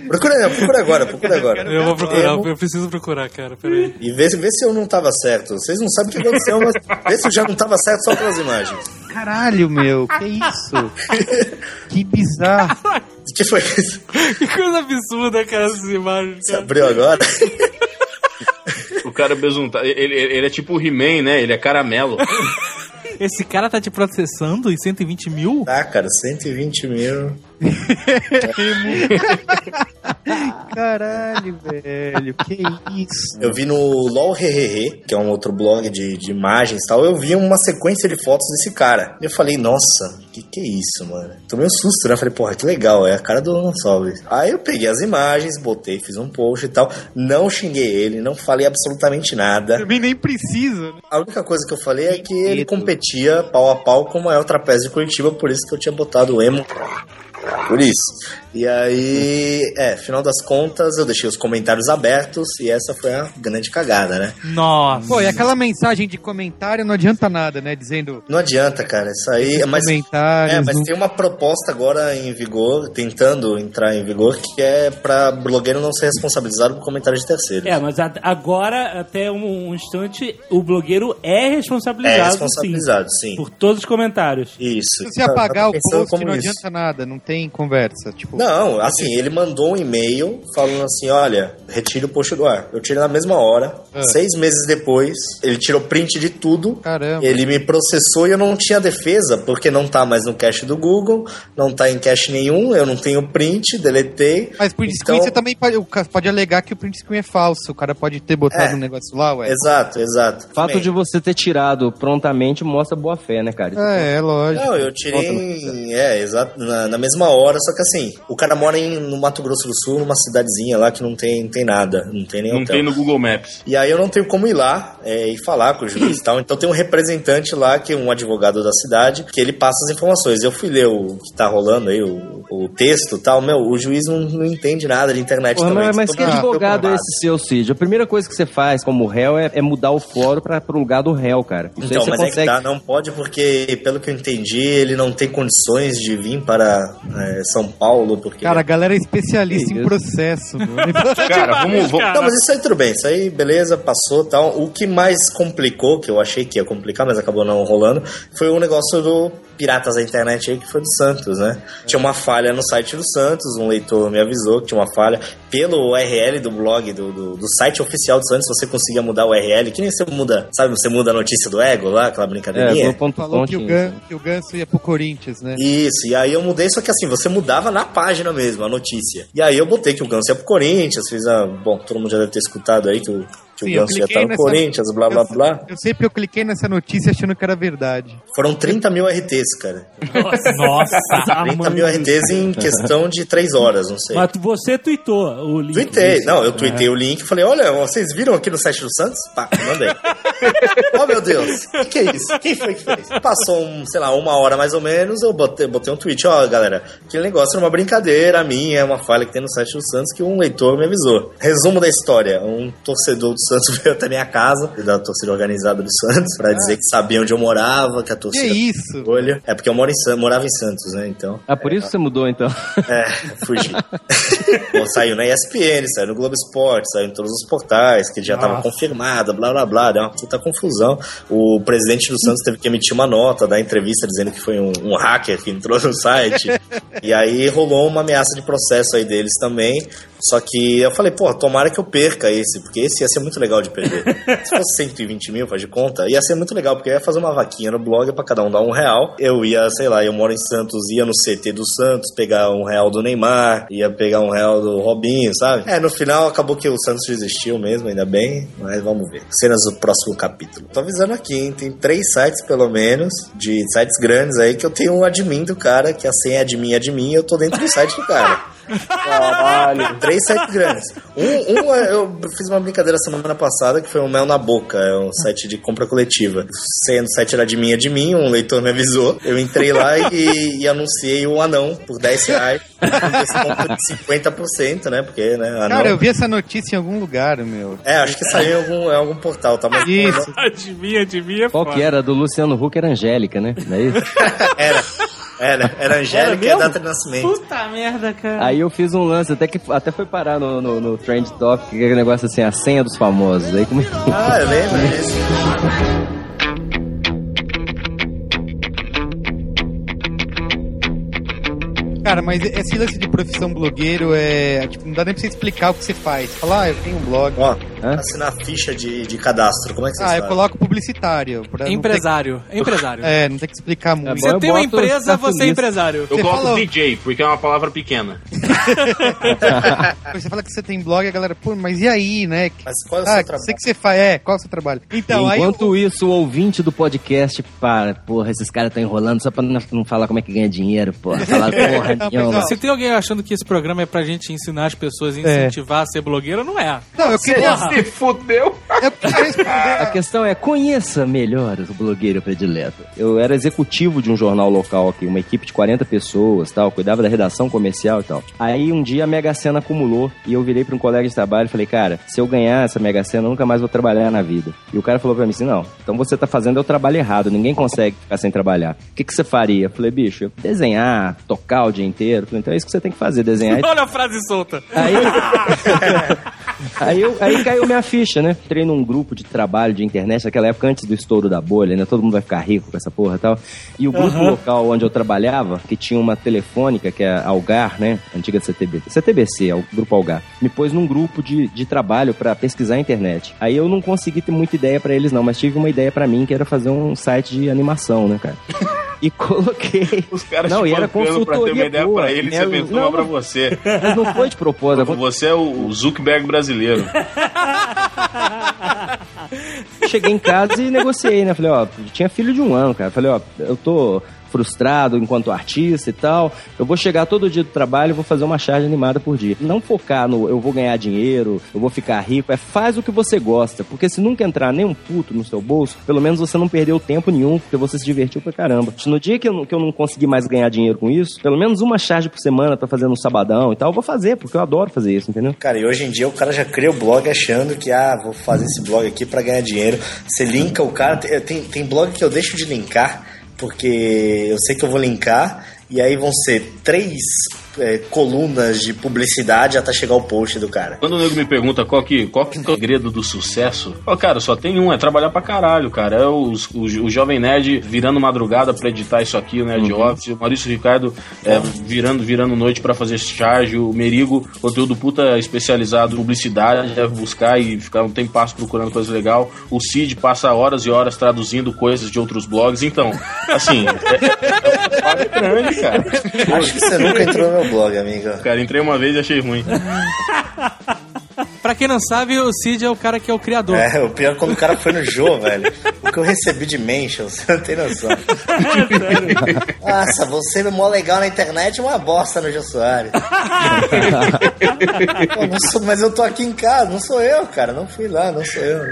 procura, não, procura agora, procura agora. Eu vou procurar, Emo, eu preciso procurar, cara. Peraí. E vê, vê se eu não tava certo. Vocês não sabem o que aconteceu, mas vê se eu já não tava certo só pelas imagens. Caralho, meu, que isso? que bizarro. O que foi isso? Que coisa absurda, cara, essas imagens. Você abriu agora? Cara besuntado. Ele, ele, ele é tipo o He-Man, né? Ele é caramelo. (laughs) Esse cara tá te processando em 120 mil? Tá, cara, 120 mil. (laughs) Caralho, velho, que isso? Eu vi no LOL Hehehe, que é um outro blog de, de imagens e tal, eu vi uma sequência de fotos desse cara. E eu falei, nossa, que que é isso, mano? Tomei um susto, né? Falei, porra, que legal, é a cara do Salve. Aí eu peguei as imagens, botei, fiz um post e tal. Não xinguei ele, não falei absolutamente nada. Também nem precisa, né? A única coisa que eu falei é que ele competia pau a pau com o maior trapézio de Curitiba, por isso que eu tinha botado o emo. Por isso. E aí, é, final das contas, eu deixei os comentários abertos e essa foi a grande cagada, né? Nossa. Pô, e aquela mensagem de comentário não adianta nada, né? Dizendo Não adianta, cara, isso aí. Mas, comentários. é, mas não- tem uma proposta agora em vigor, tentando entrar em vigor, que é pra blogueiro não ser responsabilizado por comentários de terceiros. É, mas a- agora, até um, um instante, o blogueiro é responsabilizado, É responsabilizado, sim. sim, por todos os comentários. Isso. Se você Tá- tá apagar o post, não isso. adianta nada, não tem conversa. Tipo, Não, assim, ele mandou um e-mail falando assim: olha, retire o post do ar. Eu tirei na mesma hora. Ah. Seis meses depois, ele tirou print de tudo. Caramba. Ele me processou e eu não tinha defesa, porque não tá mais no cache do Google, não tá em cache nenhum, eu não tenho print, deletei. Mas print Então- screen você também pode, pode alegar que o print screen é falso. O cara pode ter botado É. um negócio lá, ué. Exato, exato. O fato Também. de você ter tirado prontamente mostra boa fé, né, cara? É, é lógico. Não, eu tirei é, exato, na, na mesma hora, só que assim, o cara mora em, no Mato Grosso do Sul, numa cidadezinha lá que não tem, não tem nada, não tem nem Não hotel. tem no Google Maps. E aí eu não tenho como ir lá é, e falar com o juiz e tal. Então tem um representante lá, que é um advogado da cidade, que ele passa as informações. Eu fui ler o que tá rolando aí, o, o texto e tal, meu, o juiz não, não entende nada de internet Porra, também. mas, mas Todo que advogado é esse seu, Cid? A primeira coisa que você faz como réu é, é mudar o fórum pra, pro lugar do réu, cara. Isso Então, mas é que consegue. tá, não pode porque, pelo que eu entendi, ele não tem condições de vir para é, São Paulo, porque... Cara, a galera é especialista em processo, meu. (laughs) Cara, vamos, vamos, Não, mas isso aí tudo bem, isso aí beleza, passou e tal. O que mais complicou, que eu achei que ia complicar, mas acabou não rolando, foi o negócio do Piratas da Internet aí, que foi do Santos, né? Tinha uma falha no site do Santos, um leitor me avisou que tinha uma falha. Pelo URL do blog, do, do, do site oficial do Santos, você conseguia mudar o URL, que nem você muda, sabe, você muda a notícia do ego lá, aquela É, brincadeirinha. do ponto Falou ponto. que o, Gan, que o Ganso ia pro Corinthians, né? Isso, e aí eu mudei, só que assim, você mudava na página mesmo, a notícia. E aí eu botei que o Ganso ia pro Corinthians, fiz a. Bom, todo mundo já deve ter escutado aí que o, que Sim, o eu Ganso ia cliquei estar no nessa- Corinthians, blá blá eu, blá. Eu sei porque eu cliquei nessa notícia achando que era verdade. Foram 30 mil RTs, cara. Nossa, 30 (laughs) mil RTs em questão de 3 horas, não sei. Mas você tweetou o link. Isso. não, eu tuitei o link e falei, olha, vocês viram aqui no site do Santos? Pá, mandei. (laughs) oh meu Deus, o que, que é isso? Quem foi que fez? Passou, um, sei lá, uma hora mais ou menos, eu botei, botei um tweet, ó, galera, aquele negócio era uma brincadeira minha, é uma falha que tem no site do Santos que um leitor me avisou. Resumo da história, um torcedor do Santos (laughs) veio até minha casa, da torcida organizada do Santos, pra dizer que sabia onde eu morava, que a Que torcida... isso? Olha, é porque eu moro em morava em Santos, né? Então. Ah, por isso que você mudou, então. (laughs) É, fugi. (laughs) Bom, saiu na ESPN, saiu no Globo Esporte, saiu em todos os portais, que já estava confirmada, blá blá blá, deu uma puta confusão. O presidente do Santos teve que emitir uma nota da entrevista dizendo que foi um, um hacker que entrou no site. e aí rolou uma ameaça de processo aí deles também. Só que eu falei, pô, tomara que eu perca esse, porque esse ia ser muito legal de perder. (laughs) Se fosse 120 mil, faz de conta, ia ser muito legal, porque eu ia fazer uma vaquinha no blog pra cada um dar um real. Eu ia, sei lá, eu moro em Santos, ia no CT do Santos, pegar um real do Neymar, ia pegar um real do Robinho, sabe? É, no final acabou que o Santos desistiu mesmo, ainda bem, mas vamos ver. Cenas do próximo capítulo. Tô avisando aqui, hein? Tem três sites, pelo menos, de sites grandes aí, que eu tenho um admin do cara, que a senha é admin, admin, e eu tô dentro do site do cara. (laughs) Caralho. Três sites grandes. Um, um é- eu fiz uma brincadeira semana passada que foi o Mel na Boca, é um site de compra coletiva. Senha do site era de mim, é de mim, um leitor me avisou. Eu entrei lá e, e anunciei o anão por 10 reais. De 50%, né? Porque, né? Anão. Cara, eu vi essa notícia em algum lugar, meu. É, acho que saiu em algum, em algum portal, tá? Mas, Isso. (laughs) Adivinha, adivinha. Qual que era? Do Luciano Huck era Angélica, né? Não é isso? (laughs) Era. Era, era Angélica e a data de nascimento. Puta merda, cara. Aí eu fiz um lance, até que até foi parar no, no, no Trend Top, que é aquele negócio assim, a senha dos famosos. Aí como Ah, eu lembro disso. Cara, mas esse lance de profissão blogueiro é. Tipo, não dá nem pra você explicar o que você faz. Falar, ah, eu tenho um blog. Ó, Hã? assinar ficha de, de cadastro, como é que vocês Ah, eu coloco publicitário. Empresário. Empresário. É, não tem que explicar muito. bom, Você eu tem uma empresa, você é empresário. Eu Você coloco falou. DJ, porque é uma palavra pequena. Você fala que você tem blog, a galera, pô, mas e aí, né? Mas qual é o ah, seu trabalho? sei que você faz. É, qual é o seu trabalho? Então, aí. Enquanto isso, o ouvinte do podcast para, porra, esses caras estão enrolando só pra não, falar como é que ganha dinheiro, porra. (laughs) Falar porra Não, nenhuma. Se tem alguém achando que esse programa é pra gente ensinar as pessoas a incentivar a ser blogueira, não é. Não, eu queria. Se fudeu. (laughs) A questão é, conheça melhor o blogueiro predileto. Eu era executivo de um jornal local aqui, uma equipe de 40 pessoas, tal, cuidava da redação comercial e tal. Aí um dia a Mega Sena acumulou e eu virei para um colega de trabalho e falei, cara, se eu ganhar essa Mega Sena, eu nunca mais vou trabalhar na vida. E o cara falou pra mim assim, não, então você tá fazendo o trabalho errado, ninguém consegue ficar sem trabalhar. O que, que você faria? Eu falei, bicho, eu desenhar, tocar o dia inteiro. Falei, então é isso que você tem que fazer, desenhar Olha a frase solta. Aí, (laughs) (laughs) aí, eu, aí caiu minha ficha, né? Entrei num grupo de trabalho de internet, naquela época antes do estouro da bolha, né? Todo mundo vai ficar rico com essa porra e tal. E o grupo local onde eu trabalhava, que tinha uma telefônica, que é a Algar, né? Antiga CTBC. CTBC, é o grupo Algar. Me pôs num grupo de, de trabalho pra pesquisar a internet. Aí eu não consegui ter muita ideia pra eles, não, mas tive uma ideia pra mim, que era fazer um site de animação, né, cara? (laughs) E coloquei. Os caras Não, te e era bancando pra ter uma consultoria ideia boa. pra ele, você Era- fez não, uma pra você. Mas não foi de propósito. Você é o Zuckerberg brasileiro. (laughs) Cheguei em casa e negociei, né? Falei, ó, tinha filho de um ano, cara. Falei, ó, eu tô frustrado enquanto artista e tal. Eu vou chegar todo dia do trabalho e vou fazer uma charge animada por dia. Não focar no eu vou ganhar dinheiro, eu vou ficar rico. É faz o que você gosta. Porque se nunca entrar nem um puto no seu bolso, pelo menos você não perdeu tempo nenhum, porque você se divertiu pra caramba. No dia que eu, que eu não conseguir mais ganhar dinheiro com isso, pelo menos uma charge por semana pra fazer no sabadão e tal, eu vou fazer, porque eu adoro fazer isso, entendeu? Cara, e hoje em dia o cara já cria o blog achando que, ah, vou fazer esse blog aqui pra ganhar dinheiro. Você linka o cara. Tem, tem blog que eu deixo de linkar, porque eu sei que eu vou linkar, e aí vão ser três é, colunas de publicidade até chegar o post do cara. Quando o nego me pergunta qual que, qual que é o segredo do sucesso, ó, cara, só tem um, é trabalhar pra caralho, cara. É os- o, o Jovem Nerd virando madrugada pra editar isso aqui, o Nerd Office, o Maurício Ricardo é, virando, virando noite pra fazer charge, o Merigo, conteúdo puta especializado em publicidade, deve buscar e ficar um tempo passo procurando coisa legal. O Cid passa horas e horas traduzindo coisas de outros blogs, então, assim, é, é, é grande, cara. Acho que você nunca entrou no meu blog, amigo. Cara, entrei uma vez e achei ruim. (laughs) Pra quem não sabe, o Cid é o cara que é o criador. É, o pior é quando o cara foi no Jô, (laughs) velho. O que eu recebi de mention, (laughs) você não tem noção. Nossa, você é mó legal na internet, uma bosta no Jô Soares. Pô, não sou- mas eu tô aqui em casa, não sou eu, cara. Não fui lá, não sou eu.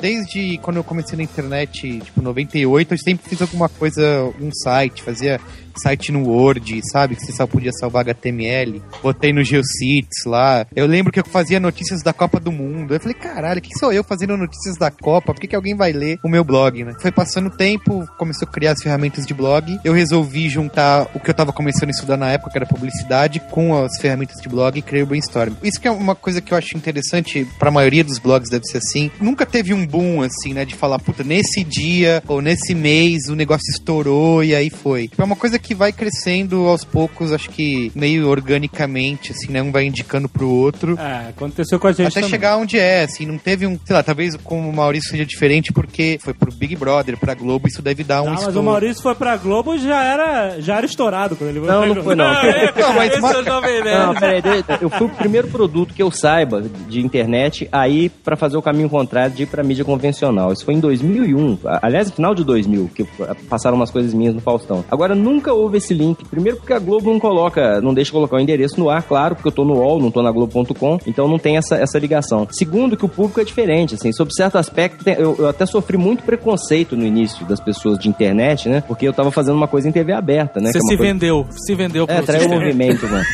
Desde quando eu comecei na internet, tipo, 98, eu sempre fiz alguma coisa, um site, fazia site no Word, sabe? Que você só podia salvar HTML. Botei no GeoCities lá. Eu lembro que eu fazia notícias da Copa do Mundo. Eu falei, caralho, que sou eu fazendo notícias da Copa? Por que, que alguém vai ler o meu blog, né? Foi passando o tempo, começou a criar as ferramentas de blog. Eu resolvi juntar o que eu tava começando a estudar na época, que era publicidade, com as ferramentas de blog e criei o Brainstorm. Isso que é uma coisa que eu acho interessante, pra maioria dos blogs deve ser assim. Nunca teve um boom, assim, né? De falar, puta, nesse dia ou nesse mês o negócio estourou e aí foi. É uma coisa que vai crescendo aos poucos, acho que meio organicamente, assim, né? Um vai indicando pro outro. É, aconteceu com a gente Até também. chegar onde é, assim, não teve um. Sei lá, talvez com o Maurício seja diferente porque foi pro Big Brother, pra Globo, isso deve dar um Ah, mas estouro. o Maurício foi pra Globo e já era, já era estourado quando ele foi Não, não foi, não. (laughs) Não, mas Esse é. Não, peraí, eu fui o primeiro produto que eu saiba de internet aí pra fazer o caminho contrário de ir pra mídia convencional. Isso foi em 2001, a- aliás, no final de 2000, que passaram umas coisas minhas no Faustão. Agora, nunca houve esse link. Primeiro porque a Globo não coloca, não deixa colocar o endereço no ar, claro, porque eu tô no UOL, não tô na Globo.com, então não tem essa, essa ligação. Segundo, que o público é diferente, assim, sob certo aspecto, eu, eu até sofri muito preconceito no início das pessoas de internet, né, porque eu tava fazendo uma coisa em TV aberta, né. Você é se coisa- vendeu, se vendeu é, traiu o movimento, (laughs) mano.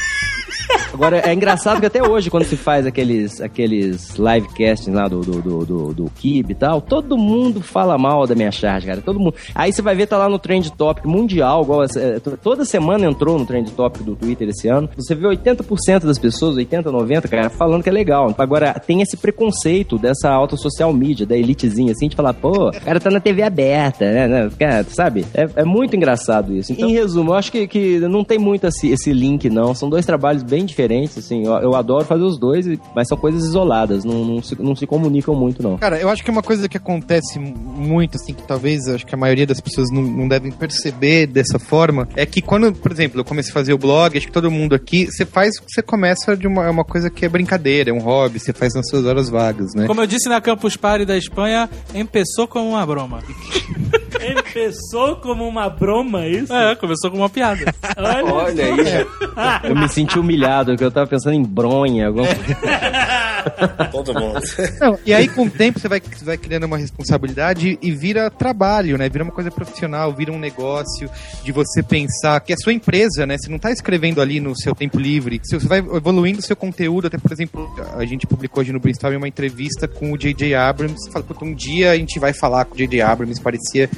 Agora, é engraçado que até hoje, quando se faz aqueles, aqueles livecastings lá do, do, do, do, do Kib e tal, todo mundo fala mal da minha charge, cara. Todo mundo. Aí você vai ver, tá lá no Trend Topic mundial, igual é, to- toda semana entrou no Trend Topic do Twitter esse ano. Você vê 80% das pessoas, 80, 90, cara, falando que é legal. Agora, tem esse preconceito dessa alta social media, da elitezinha, assim, de falar, pô, o cara tá na TV aberta, né? né? Cara, sabe? É, é muito engraçado isso. Então, em resumo, eu acho que, que não tem muito esse, esse link, não. São dois trabalhos bem diferentes, assim. Eu, eu adoro fazer os dois, mas são coisas isoladas, não, não, se, não se comunicam muito, não. Cara, eu acho que uma coisa que acontece muito, assim, que talvez acho que a maioria das pessoas não, não devem perceber dessa forma, é que quando, por exemplo, eu comecei a fazer o blog, acho que todo mundo aqui, você faz, você começa de uma, é uma coisa que é brincadeira, é um hobby, você faz nas suas horas vagas, né? Como eu disse na Campus Party da Espanha, empezou como uma broma. (laughs) Pensou como uma broma, é isso? É, começou com uma piada. (laughs) Olha, Olha aí. Eu me senti humilhado, porque eu tava pensando em bronha, alguma coisa. (laughs) Todo mundo. Não, e aí, com o tempo, você vai, vai criando uma responsabilidade e vira trabalho, né? Vira uma coisa profissional, vira um negócio de você pensar que é a sua empresa, né? Você não tá escrevendo ali no seu tempo livre. Você vai evoluindo o seu conteúdo. Até, por exemplo, a gente publicou hoje no Brainstorm uma entrevista com o J.J. Abrams. Fala, um dia a gente vai falar com o J.J. Abrams. Parecia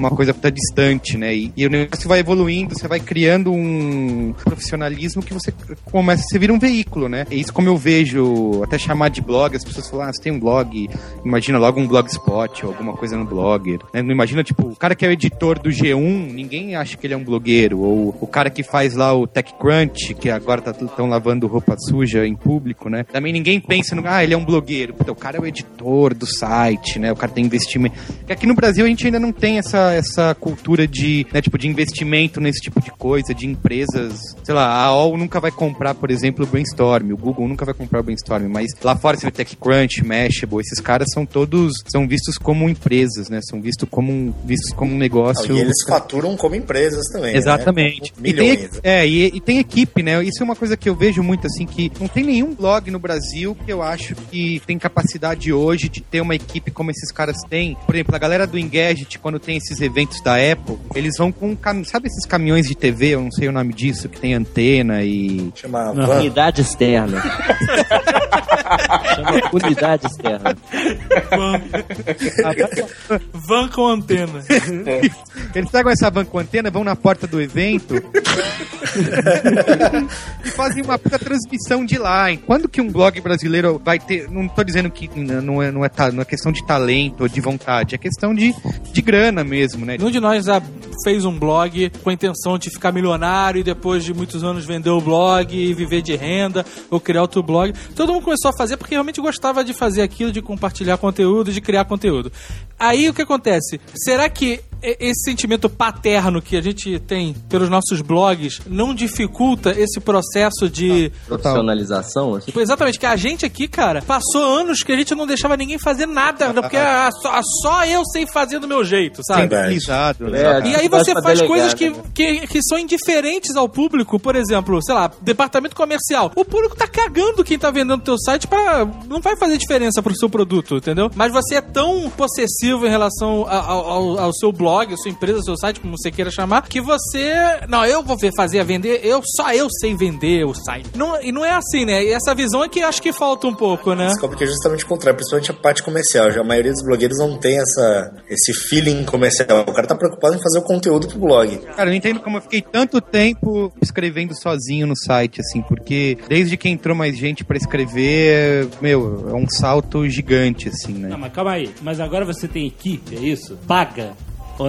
uma coisa puta distante, né? E, e o negócio vai evoluindo, você vai criando um profissionalismo que você começa, você vira um veículo, né? É isso como eu vejo, até chamar de blog, as pessoas falam, ah, você tem um blog, imagina logo um blogspot ou alguma coisa no blogger, né? Não imagina, tipo, o cara que é o editor do G1, ninguém acha que ele é um blogueiro, ou o cara que faz lá o TechCrunch, que agora estão lavando roupa suja em público, né? Também ninguém pensa no, ah, ele é um blogueiro, Puta, o cara é o editor do site, né? O cara tem investimento. Porque aqui no Brasil a gente ainda não tem essa essa, essa cultura de, né, tipo, de investimento nesse tipo de coisa, de empresas. Sei lá, a AOL nunca vai comprar, por exemplo, o Brainstorm, o Google nunca vai comprar o Brainstorm, mas lá fora você ter TechCrunch, Mashable, esses caras são todos, são vistos como empresas, né? São vistos como vistos como um negócio. E eles faturam como empresas também. Exatamente. Né? E tem, Milhões. é, e, e tem equipe, né? Isso é uma coisa que eu vejo muito, assim, que não tem nenhum blog no Brasil que eu acho que tem capacidade hoje de ter uma equipe como esses caras têm. Por exemplo, a galera do Engadget, quando tem esses eventos da Apple, eles vão com, cam- sabe esses caminhões de TV, eu não sei o nome disso, que tem antena e... Chama van. Unidade externa. Chama unidade externa. Van com antena. Eles pegam essa van com antena, vão na porta do evento (laughs) e fazem uma puta transmissão de lá. E Quando que um blog brasileiro vai ter. Não tô dizendo que não é, não é, ta- não é questão de talento ou de vontade, é questão de, de grana mesmo, né? Nenhum de nós já fez um blog com a intenção de ficar milionário e depois de muitos anos vender o blog e viver de renda ou criar outro blog. Todo mundo começou a fazer porque realmente gostava de fazer aquilo, de compartilhar conteúdo, de criar conteúdo. Aí o que acontece? Será que esse sentimento paterno que a gente tem pelos nossos blogs não dificulta esse processo de. Profissionalização, assim. Tipo, Exatamente, que a gente aqui, cara, passou anos que a gente não deixava ninguém fazer nada, porque ah, só, só eu sei fazer do meu jeito, sabe? Centralizado, né? É, E aí você faz coisas que, né? que, que são indiferentes ao público, por exemplo, sei lá, departamento comercial. O público tá cagando quem tá vendendo teu site pra. Não vai fazer diferença pro seu produto, entendeu? Mas você é tão possessivo em relação a- ao, ao- ao seu blog, a sua empresa, seu site, como você queira chamar, que você. Não, eu vou ver- fazer a vender, eu só eu sei vender o site. Não, e não é assim, né? E essa visão é que acho que falta um pouco, né? Descobre que é justamente o contrário, principalmente a parte comercial. Já a maioria dos blogueiros não tem essa, esse feeling comercial. O cara tá preocupado em fazer o conteúdo pro blog. Cara, eu não entendo como eu fiquei tanto tempo escrevendo sozinho no site, assim, porque desde que entrou mais gente pra escrever, meu, é um salto gigante, assim, né? Não, mas calma aí. Mas agora você tem equipe, é isso? Paga?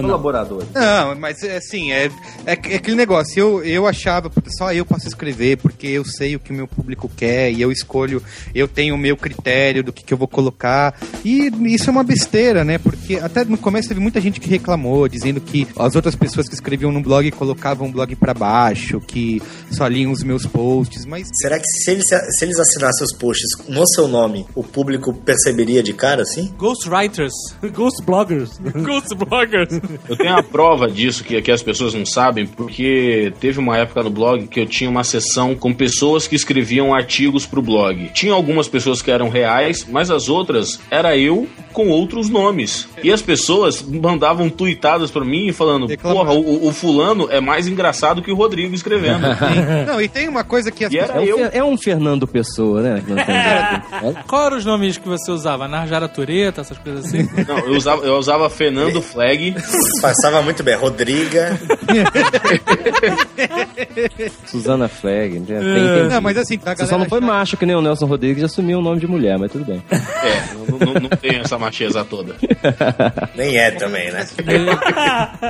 Colaboradores. Não, mas é assim, é, é, é aquele negócio. Eu, eu achava, porque só eu posso escrever, porque eu sei o que o meu público quer e eu escolho, eu tenho o meu critério do que, que eu vou colocar. E isso é uma besteira, né? Porque até no começo teve muita gente que reclamou, dizendo que as outras pessoas que escreviam no blog colocavam o blog pra baixo, que só liam os meus posts, mas Será que se eles, se eles assinassem os posts no seu nome, o público perceberia de cara, assim? Ghostwriters. Ghost bloggers. (laughs) Ghost bloggers. Eu tenho uma prova disso que, que as pessoas não sabem, porque teve uma época no blog que eu tinha uma sessão com pessoas que escreviam artigos pro blog. Tinha algumas pessoas que eram reais, mas as outras era eu com outros nomes. E as pessoas mandavam tuitadas pra mim falando: Reclamando. Porra, o, o fulano é mais engraçado que o Rodrigo escrevendo. (laughs) Não, e tem uma coisa que as era É um, é um Fernando Pessoa, né? jeito. Qual eram os nomes que você usava? Narjara Tureta, essas coisas assim? Não, eu usava, eu usava Fernando Flag. (laughs) Passava muito bem. Rodriga. (laughs) Suzana Flag. Tem, tem, É. Não, mas assim, Você só não foi achar- macho que nem o Nelson Rodrigues e assumiu o nome de mulher, mas tudo bem. É, não, não, não tem essa macheza toda. (laughs) Nem é também, né?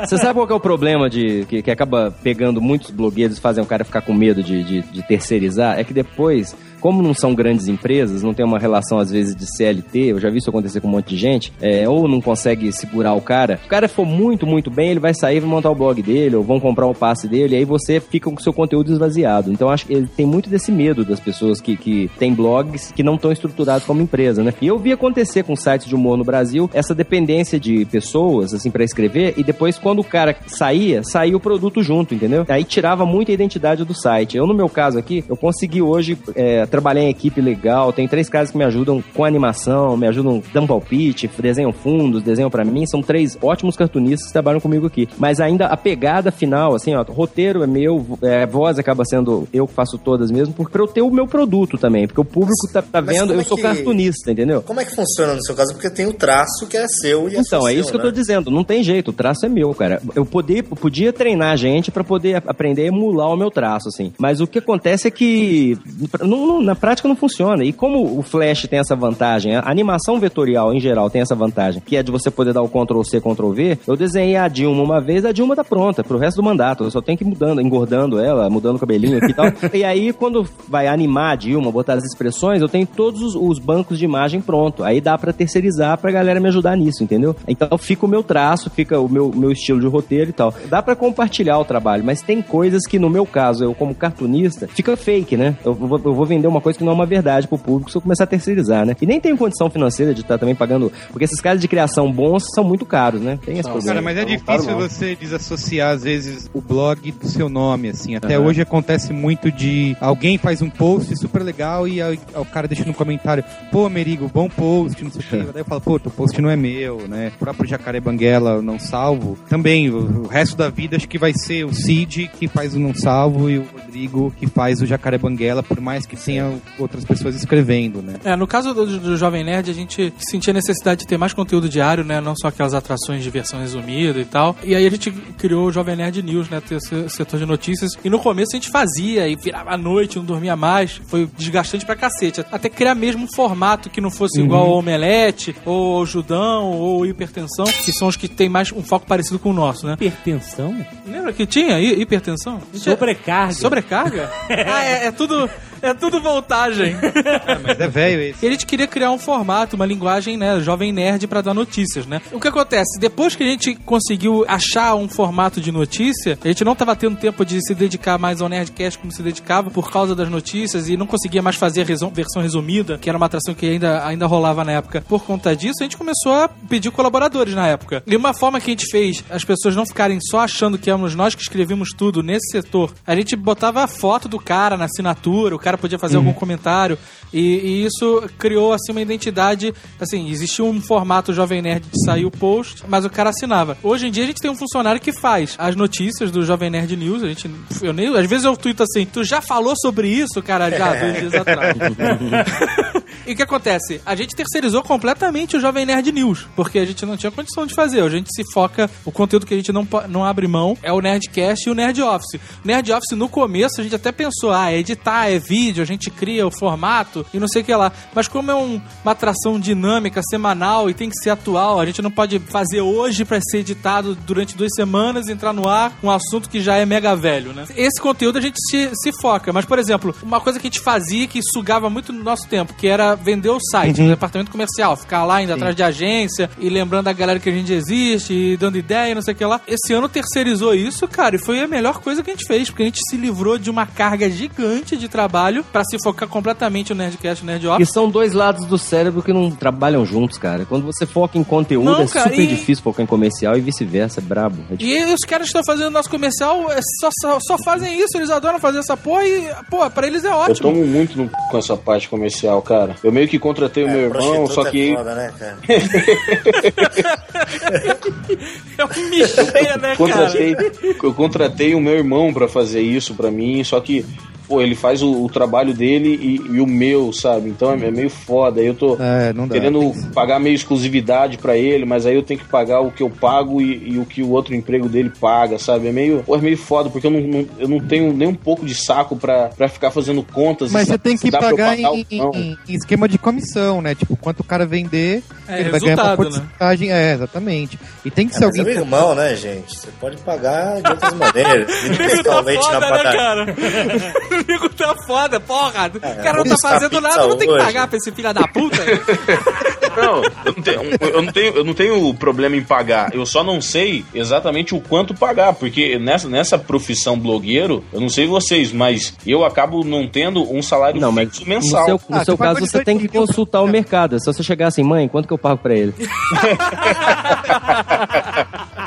Você sabe qual que é o problema de que, que acaba pegando muitos blogueiros e fazem o cara ficar com medo de, de, de terceirizar? É que depois, como não são grandes empresas, não tem uma relação às vezes de CLT, eu já vi isso acontecer com um monte de gente, é, ou não consegue segurar o cara. Se o cara for muito, muito bem, ele vai sair e vai montar o blog dele, ou vão comprar o passe dele, e aí você fica com o seu conteúdo esvaziado. Então acho que ele tem muito desse medo das pessoas que, que têm blogs que não estão estruturados como empresa, né? E eu vi acontecer com sites de humor no Brasil essa dependência de pessoas, assim, para escrever, e depois quando o cara saía, saía o produto junto, entendeu? Aí tirava muita identidade do site. Eu, no meu caso aqui, eu consegui hoje é, trabalhar em equipe legal, tem três caras que me ajudam com animação, me ajudam dando palpite, desenham fundos, desenham pra mim, são três ótimos cartunistas que trabalham comigo aqui. Mas ainda a pegada final, assim, ó, roteiro é meu, é, voz acaba sendo eu que faço todas mesmo, porque pra eu ter o meu produto também, porque o público tá, tá vendo, eu é sou que- cartunista, entendeu? Como é que funciona no seu caso? Porque tem o traço que é seu e é Então, é seu, isso que eu tô né? dizendo. Não tem jeito, o traço é meu, cara. Eu poder, podia treinar a gente pra poder aprender a emular o meu traço, assim. Mas o que acontece é que não, não, na prática não funciona. E como o Flash tem essa vantagem, a animação vetorial em geral tem essa vantagem, que é de você poder dar o Ctrl C, Ctrl V, eu desenhei a Dilma uma vez, a Dilma tá pronta pro resto do mandato. Eu só tenho que ir mudando, engordando ela, mudando o cabelinho aqui e tal. (laughs) e aí, quando vai animar a Dilma, botar as expressões, eu tenho todos os, os bancos de imagem pronto. Aí dá pra terceirizar pra galera me ajudar nisso, entendeu? Então fica o meu traço, fica o meu, meu estilo de roteiro e tal. Dá pra compartilhar o trabalho, mas tem coisas que, no meu caso, eu como cartunista, fica fake, né? Eu vou, eu vou vender uma coisa que não é uma verdade pro público se eu começar a terceirizar, né? E nem tenho condição financeira de estar também pagando, porque esses caras de criação bons são muito caros, né? Tem esse problema. Cara, mas é difícil você desassociar, às vezes, o blog do seu nome, assim. Até Aham. hoje acontece muito de alguém faz um post super legal e aí o cara deixa no comentário, pô, Merigo, bom post, não sei o quê. (laughs) Daí eu falo, pô, teu post não é meu, né? O próprio Jacaré Banguela, não salvo. Também, o, o resto da vida acho que vai ser o Cid que faz o não salvo e o Rodrigo que faz o Jacaré Banguela, por mais que tenha outras pessoas escrevendo, né? É, no caso do, do Jovem Nerd, a gente sentia necessidade de ter mais conteúdo diário, né? Não só aquelas atrações de versão resumida e tal. E aí a gente criou o Jovem Nerd News, né? Ter esse setor de notícias. E no começo a gente fazia e virava à noite, não dormia mais. Foi desgastante pra cacete. Até criar mesmo um formato que não fosse igual ao Omelete, ou ao Judão, ou Hipertensão, que são os que tem mais um foco parecido com o nosso, né? Hipertensão? Lembra que tinha hi- hipertensão? Sobrecarga. Sobrecarga? (laughs) ah, é, é tudo. É tudo voltagem. Mas é velho. E a gente queria criar um formato, uma linguagem, né, jovem nerd pra dar notícias, né? O que acontece? Depois que a gente conseguiu achar um formato de notícia, a gente não tava tendo tempo de se dedicar mais ao Nerdcast como se dedicava por causa das notícias e não conseguia mais fazer a resu- versão resumida, que era uma atração que ainda, ainda rolava na época. Por conta disso, a gente começou a pedir colaboradores na época. E uma forma que a gente fez as pessoas não ficarem só achando que éramos nós que escrevíamos tudo nesse setor, a gente botava a foto do cara na assinatura, o cara podia fazer algum comentário e, e isso criou assim uma identidade, assim, existia um formato Jovem Nerd de sair o post, mas o cara assinava. Hoje em dia a gente tem um funcionário que faz as notícias do Jovem Nerd News, a gente eu nem, às vezes eu tuito assim, tu já falou sobre isso, cara, já (laughs) dois dias atrás. (laughs) E o que acontece? A gente terceirizou completamente o Jovem Nerd News, porque a gente não tinha condição de fazer. A gente se foca, o conteúdo que a gente não, não abre mão é o Nerdcast e o Nerd Office. O Nerd Office, no começo, a gente até pensou, ah, editar é vídeo, a gente cria o formato e não sei o que lá. Mas como é um- uma atração dinâmica, semanal e tem que ser atual, a gente não pode fazer hoje pra ser editado durante duas semanas e entrar no ar um assunto que já é mega velho, né? Esse conteúdo a gente se, se foca. Mas, por exemplo, uma coisa que a gente fazia que sugava muito no nosso tempo, que era vender o site, Uhum. no departamento comercial, ficar lá indo atrás de agência e lembrando a galera que a gente existe e dando ideia e não sei o que lá. Esse ano terceirizou isso, cara, e foi a melhor coisa que a gente fez, porque a gente se livrou de uma carga gigante de trabalho pra se focar completamente no Nerdcast e no Nerd E Office. são dois lados do cérebro que não trabalham juntos, cara. Quando você foca em conteúdo, Não, é cara, super e- difícil focar em comercial e vice-versa, é brabo. É. E os caras que estão fazendo nosso comercial é, só, só, só fazem isso, eles adoram fazer essa porra e, pô, pra eles é Eu ótimo. tomo muito no c... com essa parte comercial, cara. Eu meio que contratei o meu irmão, só que. É foda, né, cara? (laughs) É um micheia, né, cara? contratei, eu contratei o meu irmão pra fazer isso pra mim, só que, pô, ele faz o, o trabalho dele e, e o meu, sabe? Então é meio foda. Aí eu tô É, não dá. querendo pagar meio exclusividade pra ele, mas aí eu tenho que pagar o que eu pago e, e o que o outro emprego dele paga, sabe? É meio, pô, é meio foda, porque eu não, não- eu não tenho nem um pouco de saco pra, pra ficar fazendo contas. e Mas você tem que dá pra eu pagar pagar em, em- em esquema de comissão, né? Tipo, quanto o cara vender, É, ele vai ganhar uma né? porcentagem. É, exatamente. E tem que É, ser é alguém. o irmão, né, gente? Você pode pagar de outras maneiras. Ir Amigo tá leite na foda, né, padaria. cara? O (laughs) amigo tá foda, porra. O cara não tá fazendo nada, não tem que pagar pra esse filho da puta. (laughs) Não, eu não, tenho, eu, não tenho, eu não tenho problema em pagar. Eu só não sei exatamente o quanto pagar, porque nessa, nessa profissão blogueiro, eu não sei vocês, mas eu acabo não tendo um salário Não, mas fixo no mensal. seu, no Ah, seu pagou caso, você 18 tem que consultar o (laughs) mercado. É só você chegar assim, mãe, quanto que eu pago pra ele? (laughs)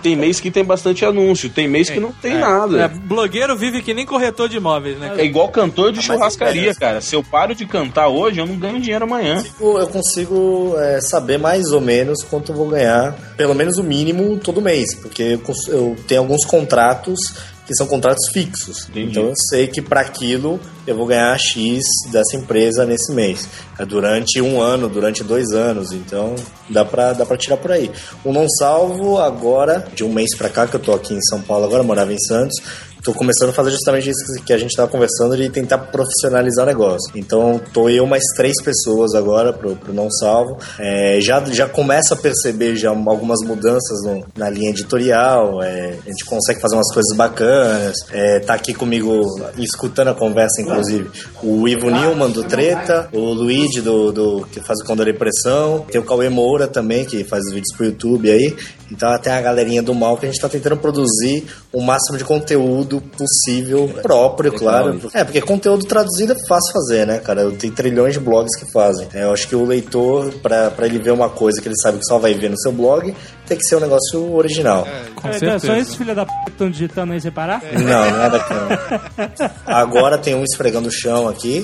Tem mês que tem bastante anúncio, tem mês que não tem nada. É, blogueiro vive que nem corretor de imóveis, né? É igual cantor de mas churrascaria, é, cara. Se eu paro de cantar hoje, eu não ganho dinheiro amanhã. consigo- eu consigo é, saber mais ou menos quanto eu vou ganhar, pelo menos o mínimo todo mês, porque eu, eu tenho alguns contratos que são contratos fixos. Entendi. Então eu sei que para aquilo eu vou ganhar X dessa empresa nesse mês. É durante um ano, durante dois anos. Então dá pra, dá pra tirar por aí. O Não Salvo, agora, de um mês pra cá, que eu tô aqui em São Paulo agora, morava em Santos. Tô começando a fazer justamente isso que a gente tava conversando de tentar profissionalizar o negócio. Então, tô eu mais três pessoas agora pro, pro Não Salvo. É, já, já começa a perceber já algumas mudanças no- na linha editorial. é, a gente consegue fazer umas coisas bacanas. É, tá aqui comigo, escutando a conversa, inclusive, o Ivo Newman do Treta, o Luigi do, do que faz o Condor Impressão, tem o Cauê Moura também, que faz os vídeos pro YouTube aí. Então até a galerinha do mal que a gente tá tentando produzir o máximo de conteúdo possível próprio, claro. É, porque conteúdo traduzido é fácil fazer, né, cara? Tem trilhões de blogs que fazem. É, eu acho que o leitor, pra, pra ele ver uma coisa que ele sabe que só vai ver no seu blog, tem que ser um negócio original. Com É, certeza. só esses filha da p que estão digitando aí sem parar? Não, não é daqui não. Agora tem um esfregando o chão aqui,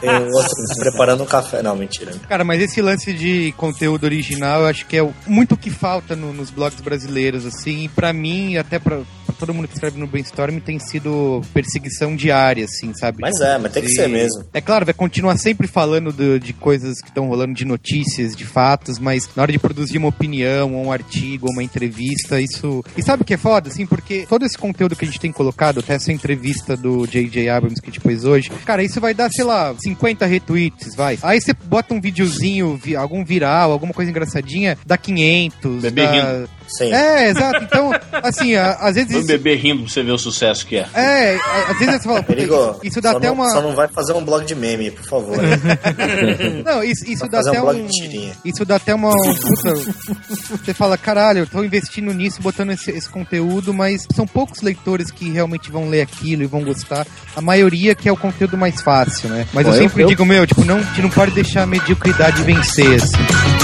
tem um outro preparando um café. Não, mentira. Cara, mas esse lance de conteúdo original, eu acho que é muito o que falta no- nos blogs brasileiros, assim, e pra mim, e até pra todo mundo que escreve no Brainstorm, tem sido perseguição diária, assim, sabe? Mas é, mas tem que ser mesmo. É claro, vai continuar sempre falando do- de coisas que estão rolando, de notícias, de fatos, mas na hora de produzir uma opinião, ou um artigo, ou uma entrevista, isso. E sabe o que é foda, assim? Porque todo esse conteúdo que a gente tem colocado, até essa entrevista do J.J. Abrams que a gente pôs hoje, cara, isso vai dar, sei lá, 50 retweets, vai. Aí você bota um videozinho, vi- algum viral, alguma coisa engraçadinha, dá 500. Bebê dá... rindo. Sim. É, exato. Então, assim, a- às vezes. Isso- bebê rindo pra você ver o sucesso que é. É, às vezes você fala, Perigo, isso, isso dá só até não, uma. Só não vai fazer um blog de meme, por favor. (laughs) Não, isso, isso dá fazer até um blog um. Isso dá até uma. Puta, você fala, caralho, eu tô investindo nisso, botando esse, esse conteúdo, mas são poucos leitores que realmente vão ler aquilo e vão gostar. A maioria que é o conteúdo mais fácil, né? Mas Bom, eu eu- sempre eu- digo, meu, tipo, não, não pode deixar a mediocridade vencer, assim.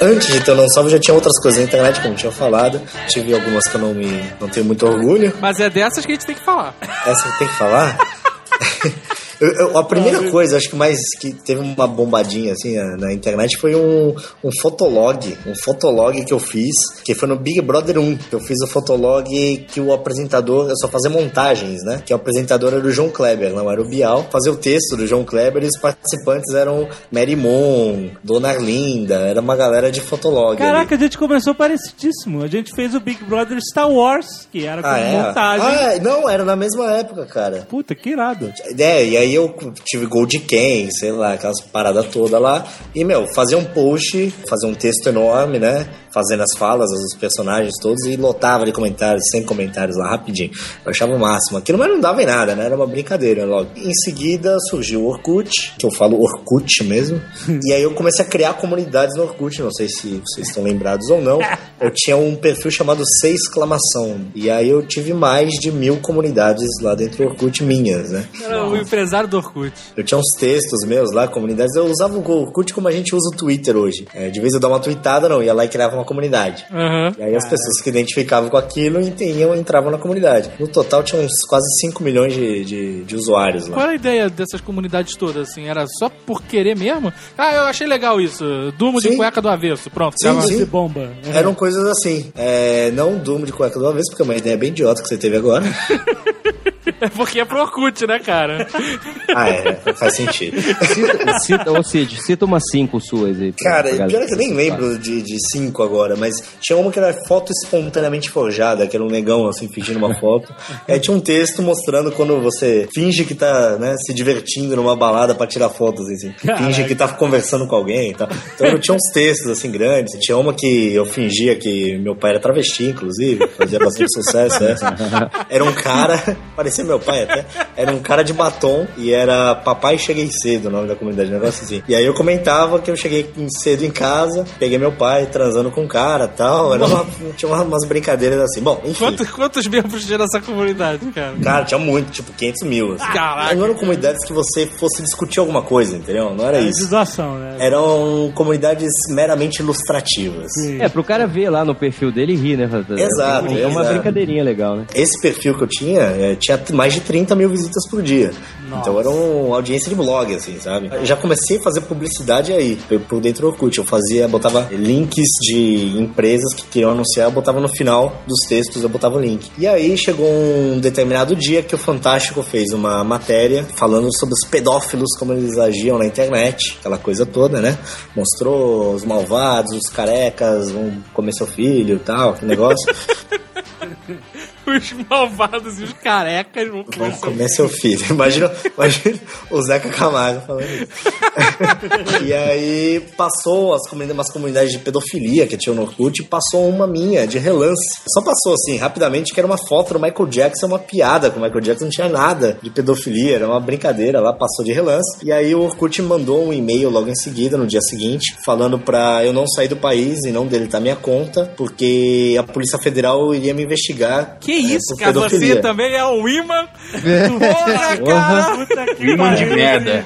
Antes de ter o não salvo, já tinha outras coisas na internet, como eu tinha falado. Tive algumas que eu não, me, não tenho muito orgulho. Mas é dessas que a gente tem que falar. Essa tem que falar? (laughs) Eu- eu- a primeira coisa, acho que mais que teve uma bombadinha assim na, na internet foi um, um fotolog, um fotolog que eu fiz, que foi no Big Brother 1, que eu fiz o fotolog que o apresentador, eu só fazia montagens, né? Que o apresentador era o João Kleber, não era o Bial. Fazia o texto do João Kleber e os participantes eram Mary Moon, Dona Arlinda, era uma galera de fotolog. ali. Caraca, a gente começou parecidíssimo. A gente fez o Big Brother Star Wars, que era com Ah, é? montagem. Ah, não, era na mesma época, cara. Puta, que irado. É, e aí eu tive Gold Ken, sei lá, aquelas paradas todas lá. E, meu, fazer um post, fazer um texto enorme, né? Fazendo as falas dos personagens todos e lotava de comentários, 100 comentários lá, rapidinho. Eu achava o máximo. Aquilo mas não dava em nada, né? Era uma brincadeira logo. Em seguida surgiu o Orkut, que eu falo Orkut mesmo. (laughs) e aí eu comecei a criar comunidades no Orkut, não sei se vocês estão lembrados ou não. (laughs) Eu tinha um perfil chamado C exclamação. E aí eu tive mais de mil comunidades lá dentro do Orkut minhas, né? Era o empresário do Orkut. Eu tinha uns textos meus lá, comunidades. Eu usava o Orkut como a gente usa o Twitter hoje. É, de vez eu dava uma tweetada, não, ia lá e criava uma comunidade. Aham. E aí as pessoas que identificavam com aquilo entendiam, entravam na comunidade. No total tinha uns quase 5 milhões de, de, de usuários lá. Qual era a ideia dessas comunidades todas, assim? Era só por querer mesmo? Ah, eu achei legal isso. Durmo de cueca do avesso. Pronto. Sim, sim. De bomba. Eram coisas assim. É, não durmo de cueca uma vez, porque é uma ideia bem idiota que você teve agora. (laughs) É (laughs) porque é pro Orkut, né, cara? ah, é, faz sentido. Cita, cita, ou seja, cita umas cinco suas aí. Cara, pior que eu nem lembro de, de cinco agora, mas tinha uma que era foto espontaneamente forjada, que era um negão assim, fingindo uma foto. (laughs) aí tinha um texto mostrando quando você finge que tá, né, se divertindo numa balada pra tirar fotos, assim. Finge que tá conversando com alguém e tal. Então eu tinha uns textos assim grandes. Tinha uma que eu fingia que meu pai era travesti, inclusive, fazia bastante (laughs) sucesso essa. Era um cara, parecia meu pai até, era um cara de batom e era Papai Cheguei Cedo, o nome da comunidade, um negócio assim. E aí eu comentava que eu cheguei cedo em casa, peguei meu pai transando com um cara e tal. Era uma, tinha uma- umas brincadeiras assim. Bom, enfim. Quantos, quantos membros tinha nessa comunidade, cara? Cara, tinha muito, tipo 500 mil. Assim. Caraca. Não eram comunidades que você fosse discutir alguma coisa, entendeu? Não era De isso. né? Eram comunidades meramente ilustrativas. É, pro cara ver lá no perfil dele e rir, né? Exato, É uma exato. brincadeirinha legal, né? Esse perfil que eu tinha, é, tinha mais de 30 mil vis- visitas por dia. Então era uma audiência de blog, assim, sabe? Eu já comecei a fazer publicidade aí, por- por dentro do Orkut. Eu fazia, botava links de empresas que queriam anunciar, eu botava no final dos textos, eu botava o link. E aí chegou um determinado dia que o Fantástico fez uma matéria falando sobre os pedófilos, como eles agiam na internet, aquela coisa toda, né? Mostrou os malvados, os carecas, vão comer seu filho e tal, que negócio. (laughs) Os malvados e os carecas vão Vão começar. comer seu filho. Imagina, imagina o Zeca Camargo falando isso. (laughs) e aí passou as comunidades, umas comunidades de pedofilia que tinha no Orkut, e passou uma minha de relance. Só passou assim, rapidamente, que era uma foto do Michael Jackson, uma piada com o Michael Jackson, não tinha nada de pedofilia, era uma brincadeira lá, passou de relance. E aí o Orkut mandou um e-mail logo em seguida, no dia seguinte, falando pra eu não sair do país e não deletar minha conta, porque a Polícia Federal iria me investigar. Que isso, por cara? Você também é um imã? Porra, cara! Puta que Imã de merda.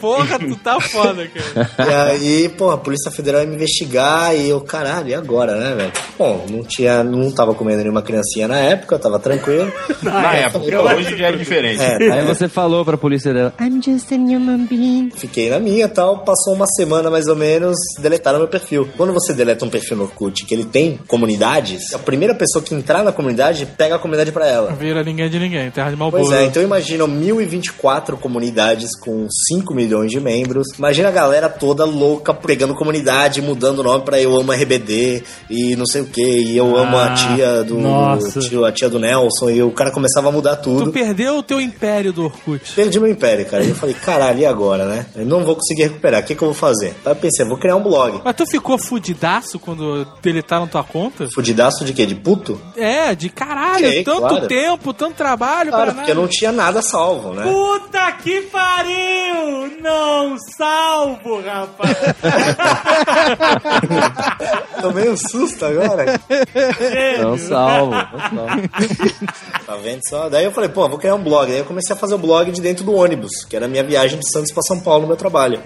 Porra, tu tá foda, cara. E aí, pô, a Polícia Federal ia me investigar e eu, caralho, e agora, né, velho? Bom, não tinha, não tava comendo nenhuma criancinha na época, eu tava tranquilo. (laughs) Na época, hoje já é diferente. É, Aí você falou pra polícia dela, I'm just a human being. Fiquei na minha tal, passou uma semana mais ou menos, deletaram meu perfil. Quando você deleta um perfil no Orkut que ele tem comunidades, a primeira pessoa que entrar na comunidade pega a comunidade pra ela. Vira ninguém de ninguém, terra de Malboro. Pois é, então imagina 1024 comunidades com 5 milhões de membros. Imagina a galera toda louca pegando comunidade, mudando o nome pra Eu Amo RBD e não sei o que. E eu amo a Ah, tia do. nossa. tio- a tia do Nelson. E o cara começava a mudar Tu tudo. perdeu o teu império do Orkut. Perdi meu império, cara. E eu falei, caralho, e agora, né? Eu não vou conseguir recuperar. O que, que eu vou fazer? Aí eu pensei, vou criar um blog. Mas tu ficou fudidaço quando deletaram tua conta? Fudidaço de quê? De puto? É, de caralho, Fiquei, tanto claro. tempo, tanto trabalho Claro, porque eu nada. não tinha nada salvo, né? Puta que pariu! Não salvo, rapaz! (laughs) Tomei um susto agora. Não salvo, não salvo. Tá vendo só? Daí eu falei, pô, vou criar um blog. Daí eu comecei a fazer o blog de dentro do ônibus, que era a minha viagem de Santos pra São Paulo no meu trabalho.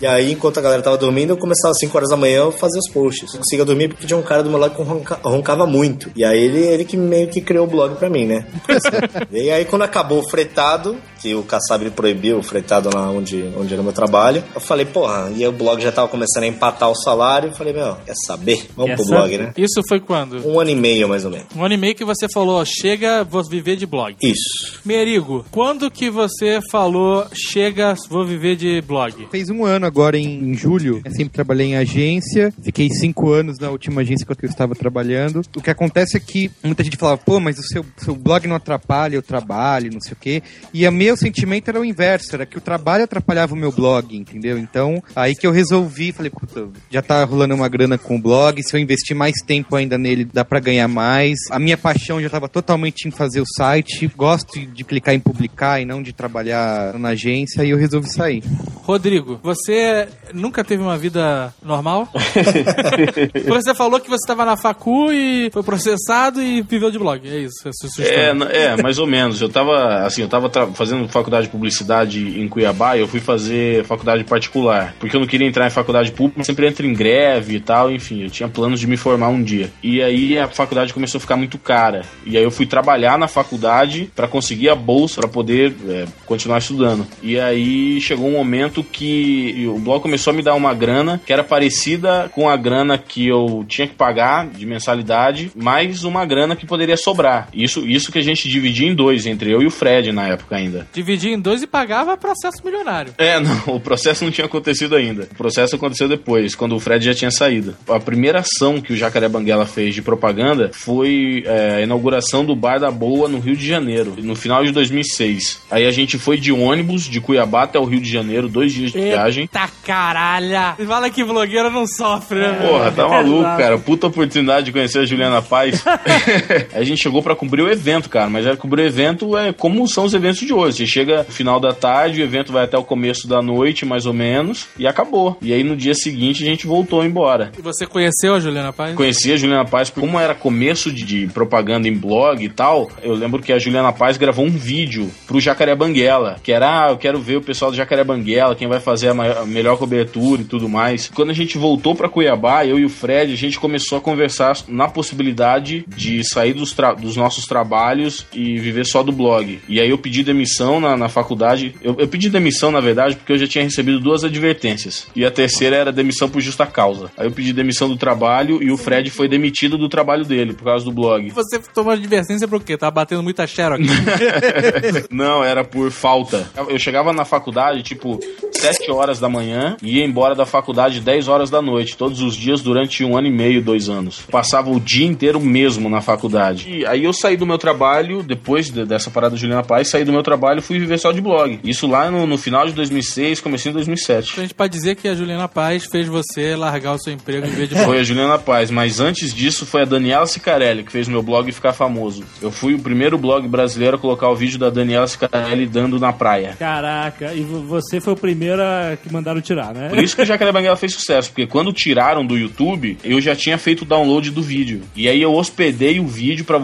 E aí, enquanto a galera tava dormindo, eu começava às 5 horas da manhã a fazer os posts. Eu conseguia dormir porque tinha um cara do meu lado que ronca- roncava muito. E aí ele, ele que meio que criou o blog pra mim, né? (laughs) e aí quando acabou o fretado, que o Kassab ele proibiu o fretado lá onde, onde era o meu trabalho, eu falei, porra, e aí o blog já tava começando a empatar o salário. Eu falei, meu, quer saber? Vamos Quer pro saber? blog, né? Isso foi quando? Um ano e meio, mais ou menos. Um ano e meio que você falou, chega, vou viver de blog. Isso. Merigo, quando que você falou, chega, vou viver de blog? Fez um ano agora em, em julho. Eu sempre trabalhei em agência. Fiquei cinco anos na última agência que eu estava trabalhando. O que acontece é que muita gente falava, pô, mas o seu, seu blog não atrapalha o trabalho, não sei o quê. E o meu sentimento era o inverso, era que o trabalho atrapalhava o meu blog, entendeu? Então, aí que eu resolvi, falei, puta, já tá rolando uma grana com o blog, se eu investir mais tempo ainda nele, dá pra ganhar mais. A minha paixão já tava totalmente em fazer o site. Gosto de clicar em publicar e não de trabalhar na agência, e eu resolvi sair. Rodrigo, você nunca teve uma vida normal? (laughs) você falou que você estava na facu e foi processado e viveu de blog. É isso, é. É, é, mais ou menos. Eu tava, assim, eu tava tra- faculdade de publicidade em Cuiabá eu fui fazer faculdade particular. Porque eu não queria entrar em faculdade pública, sempre entro em greve e tal, enfim, eu tinha planos de me formar um dia. E aí a faculdade começou a ficar muito cara. E aí eu fui trabalhar na faculdade pra conseguir a bolsa pra poder é, continuar estudando. E aí chegou um momento que o blog começou a me dar uma grana que era parecida com a grana que eu tinha que pagar de mensalidade, mais uma grana que poderia sobrar. Isso, isso que a gente dividia em dois, entre eu e o Fred na época ainda. Dividia em dois e pagava processo milionário. É, não, o processo não tinha acontecido ainda. O processo aconteceu depois, quando o Fred já tinha saído. A primeira ação que o Jacaré Banguela fez de propaganda foi é, a inauguração do Bar da Boa no Rio de Janeiro, no final de 2006. Aí a gente foi de ônibus de Cuiabá até o Rio de Janeiro, dois dias de viagem. Eita caralha! Fala que blogueira não sofre, né? Porra, tá (laughs) maluco, cara. Puta oportunidade de conhecer a Juliana Paz. (laughs) (laughs) A gente chegou pra cobrir o evento, cara. Mas é cobrir o evento é como são os eventos de hoje. Você chega no final da tarde, o evento vai até o começo da noite, mais ou menos, e acabou. E aí no dia seguinte a gente voltou embora. E você conheceu a Juliana Paz? Conheci a Juliana Paz, porque como era começo de, de propaganda em blog e tal, eu lembro que a Juliana Paz gravou um vídeo pro Jacaré Banguela, que era, ah, eu quero ver o pessoal do Jacaré Banguela, quem vai fazer a, maior- a melhor cobertura e tudo mais. Quando a gente voltou pra Cuiabá, eu e o Fred, a gente começou a conversar na possibilidade de sair dos, dos nossos trabalhos e viver só do blog. E aí eu pedi demissão demissão na, na faculdade. Eu, eu pedi demissão, na verdade, porque eu já tinha recebido duas advertências. E a terceira era demissão por justa causa. Aí eu pedi demissão do trabalho e o Fred foi demitido do trabalho dele, por causa do blog. Você tomou advertência por quê? Tava batendo muita xerox. (laughs) Não, era por falta. Eu chegava na faculdade, tipo, 7 horas da manhã e ia embora da faculdade 10 horas da noite, todos os dias durante um ano e meio, dois anos. Passava o dia inteiro mesmo na faculdade. E aí eu saí do meu trabalho, depois de- dessa parada de Juliana Paz, saí do meu trabalho e fui viver só de blog. Isso lá no, no final de 2006, comecei em 2007. a gente pode dizer que a Juliana Paz fez você largar o seu emprego em vez de Foi a Juliana Paz, mas antes disso foi a Daniela Sicarelli que fez meu blog ficar famoso. Eu fui o primeiro blog brasileiro a colocar o vídeo da Daniela Sicarelli dando na praia. Caraca, e vo- você foi o primeiro a- que mandaram tirar, né? Por isso que o Jacaré Banguela fez sucesso, porque quando tiraram do YouTube, eu já tinha feito o download do vídeo. E aí eu hospedei o vídeo para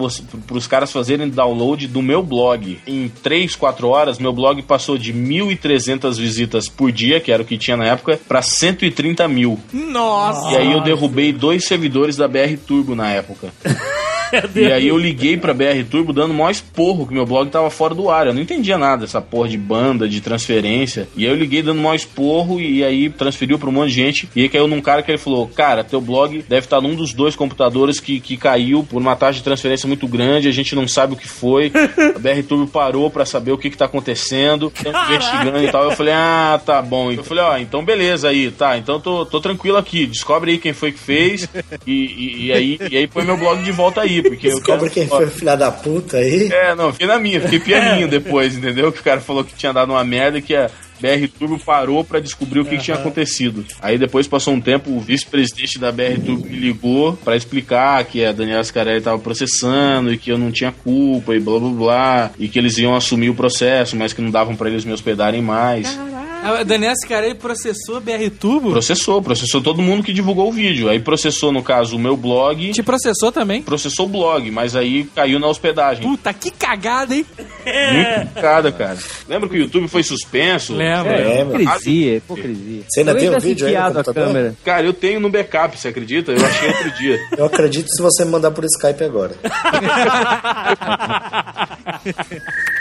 os caras fazerem download do meu blog. Em 3, 4 horas, meu blog passou de 1.300 visitas por dia, que era o que tinha na época, para 130 mil. Nossa! E aí eu derrubei dois servidores da BR Turbo na época. (laughs) E aí eu liguei pra BR Turbo dando o maior esporro que meu blog tava fora do ar. Eu não entendia nada dessa porra de banda, de transferência. E aí eu liguei dando o maior esporro e aí transferiu pra um monte de gente. E aí caiu num cara que ele falou: Cara, teu blog deve estar num dos dois computadores que, que caiu por uma taxa de transferência muito grande. A gente não sabe o que foi. A BR Turbo parou pra saber o que, que tá acontecendo. Estamos investigando e tal. Eu falei: Ah, tá bom. Eu falei: Ó, então beleza aí, tá. Então tô, tô tranquilo aqui. Descobre aí quem foi que fez. E, e, e aí, e aí põe meu blog de volta aí. Porque eu Descobre quem foi o filho da puta aí. é, não, fiquei na minha, fiquei pianinho (laughs) depois, entendeu? Que o cara falou que tinha dado uma merda e que a BR Turbo parou pra descobrir o que, que tinha acontecido. Aí depois passou um tempo, o vice-presidente da BR Turbo me ligou pra explicar que a Daniela Scarelli tava processando e que eu não tinha culpa e blá blá blá, e que eles iam assumir o processo, mas que não davam pra eles me hospedarem mais. A Daniela Sicarelli processou a BR Turbo? Processou, processou todo mundo que divulgou o vídeo. Aí processou, no caso, o meu blog. Te processou também? Processou o blog, mas aí caiu na hospedagem. Puta, que cagada, hein? (laughs) Muito complicada, cara. Lembra que o YouTube foi suspenso? Lembro. É, mano. Hipocrisia, hipocrisia. Você ainda Eu tem o vídeo aí no a câmera. Cara, eu tenho no backup, você acredita? Eu achei outro dia. (laughs) Eu acredito se você me mandar por Skype agora. (laughs)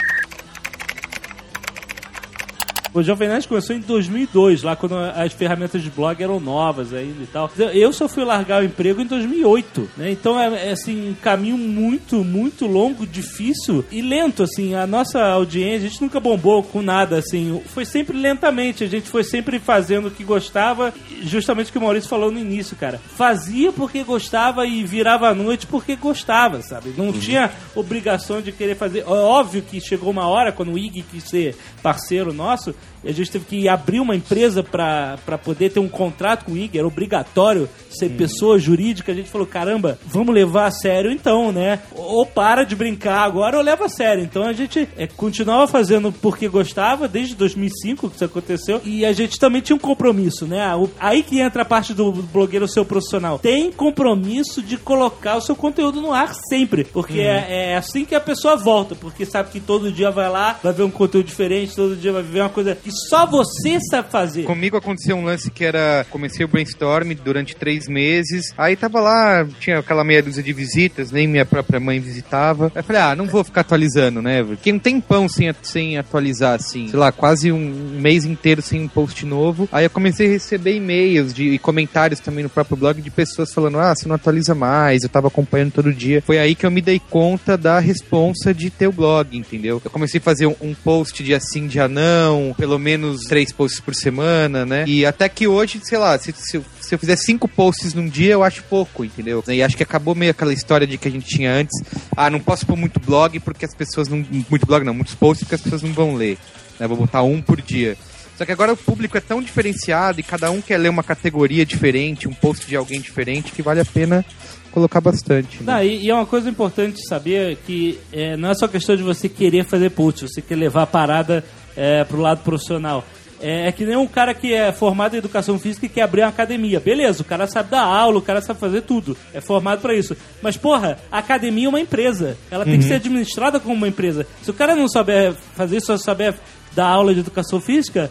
O Jovem Nerd começou em 2002, lá quando as ferramentas de blog eram novas ainda e tal. Eu só fui largar o emprego em 2008, né? Então é, é, assim, um caminho muito, muito longo, difícil e lento, assim. A nossa audiência, a gente nunca bombou com nada, assim. Foi sempre lentamente, a gente foi sempre fazendo o que gostava, justamente o que o Maurício falou no início, cara. Fazia porque gostava e virava à noite porque gostava, sabe? Não tinha obrigação de querer fazer. Óbvio que chegou uma hora, quando o IG quis ser parceiro nosso, e a gente teve que abrir uma empresa pra pra poder ter um contrato com o IG, era obrigatório ser pessoa jurídica. A gente falou, caramba, vamos levar a sério então, né? Ou para de brincar agora ou leva a sério. Então a gente é, continuava fazendo porque gostava, desde 2005 que isso aconteceu, e a gente também tinha um compromisso, né? O- Aí que entra a parte do blogueiro seu profissional. Tem compromisso de colocar o seu conteúdo no ar sempre, porque é, é assim que a pessoa volta, porque sabe que todo dia vai lá, vai ver um conteúdo diferente, todo dia vai viver uma coisa que só você sabe fazer. Comigo aconteceu um lance que era. Comecei o brainstorm durante três meses. Aí tava lá, tinha aquela meia dúzia de visitas, nem minha própria mãe visitava. Aí falei, ah, não vou ficar atualizando, né? Porque não tem pão sem, sem atualizar, assim. Sei lá, quase um mês inteiro sem um post novo. Aí eu comecei a receber e-mails de, e comentários também no próprio blog de pessoas falando, ah, você não atualiza mais, eu tava acompanhando todo dia. Foi aí que eu me dei conta da responsa de ter o blog, entendeu? Eu comecei a fazer um, um post dia sim, dia não, pelo menos três posts por semana, né? E até que hoje, sei lá, se, se, eu- se eu fizer cinco posts num dia, eu acho pouco, entendeu? E acho que acabou meio aquela história de que a gente tinha antes. Ah, não posso pôr muito blog porque as pessoas não. Muito blog não, muitos posts porque as pessoas não vão ler. Né? Vou botar um por dia. Só que agora o público é tão diferenciado e cada um quer ler uma categoria diferente, um post de alguém diferente, que vale a pena colocar bastante. né? Não, e, e é uma coisa importante saber que é, não é só questão de você querer fazer post, você quer levar a parada é, pro lado profissional. É, é que nem um cara que é formado em educação física e quer abrir uma academia. Beleza, o cara sabe dar aula, o cara sabe fazer tudo. É formado pra isso. Mas, porra, a academia é uma empresa. Ela tem que ser administrada como uma empresa. Se o cara não souber fazer isso, só souber dar aula de educação física,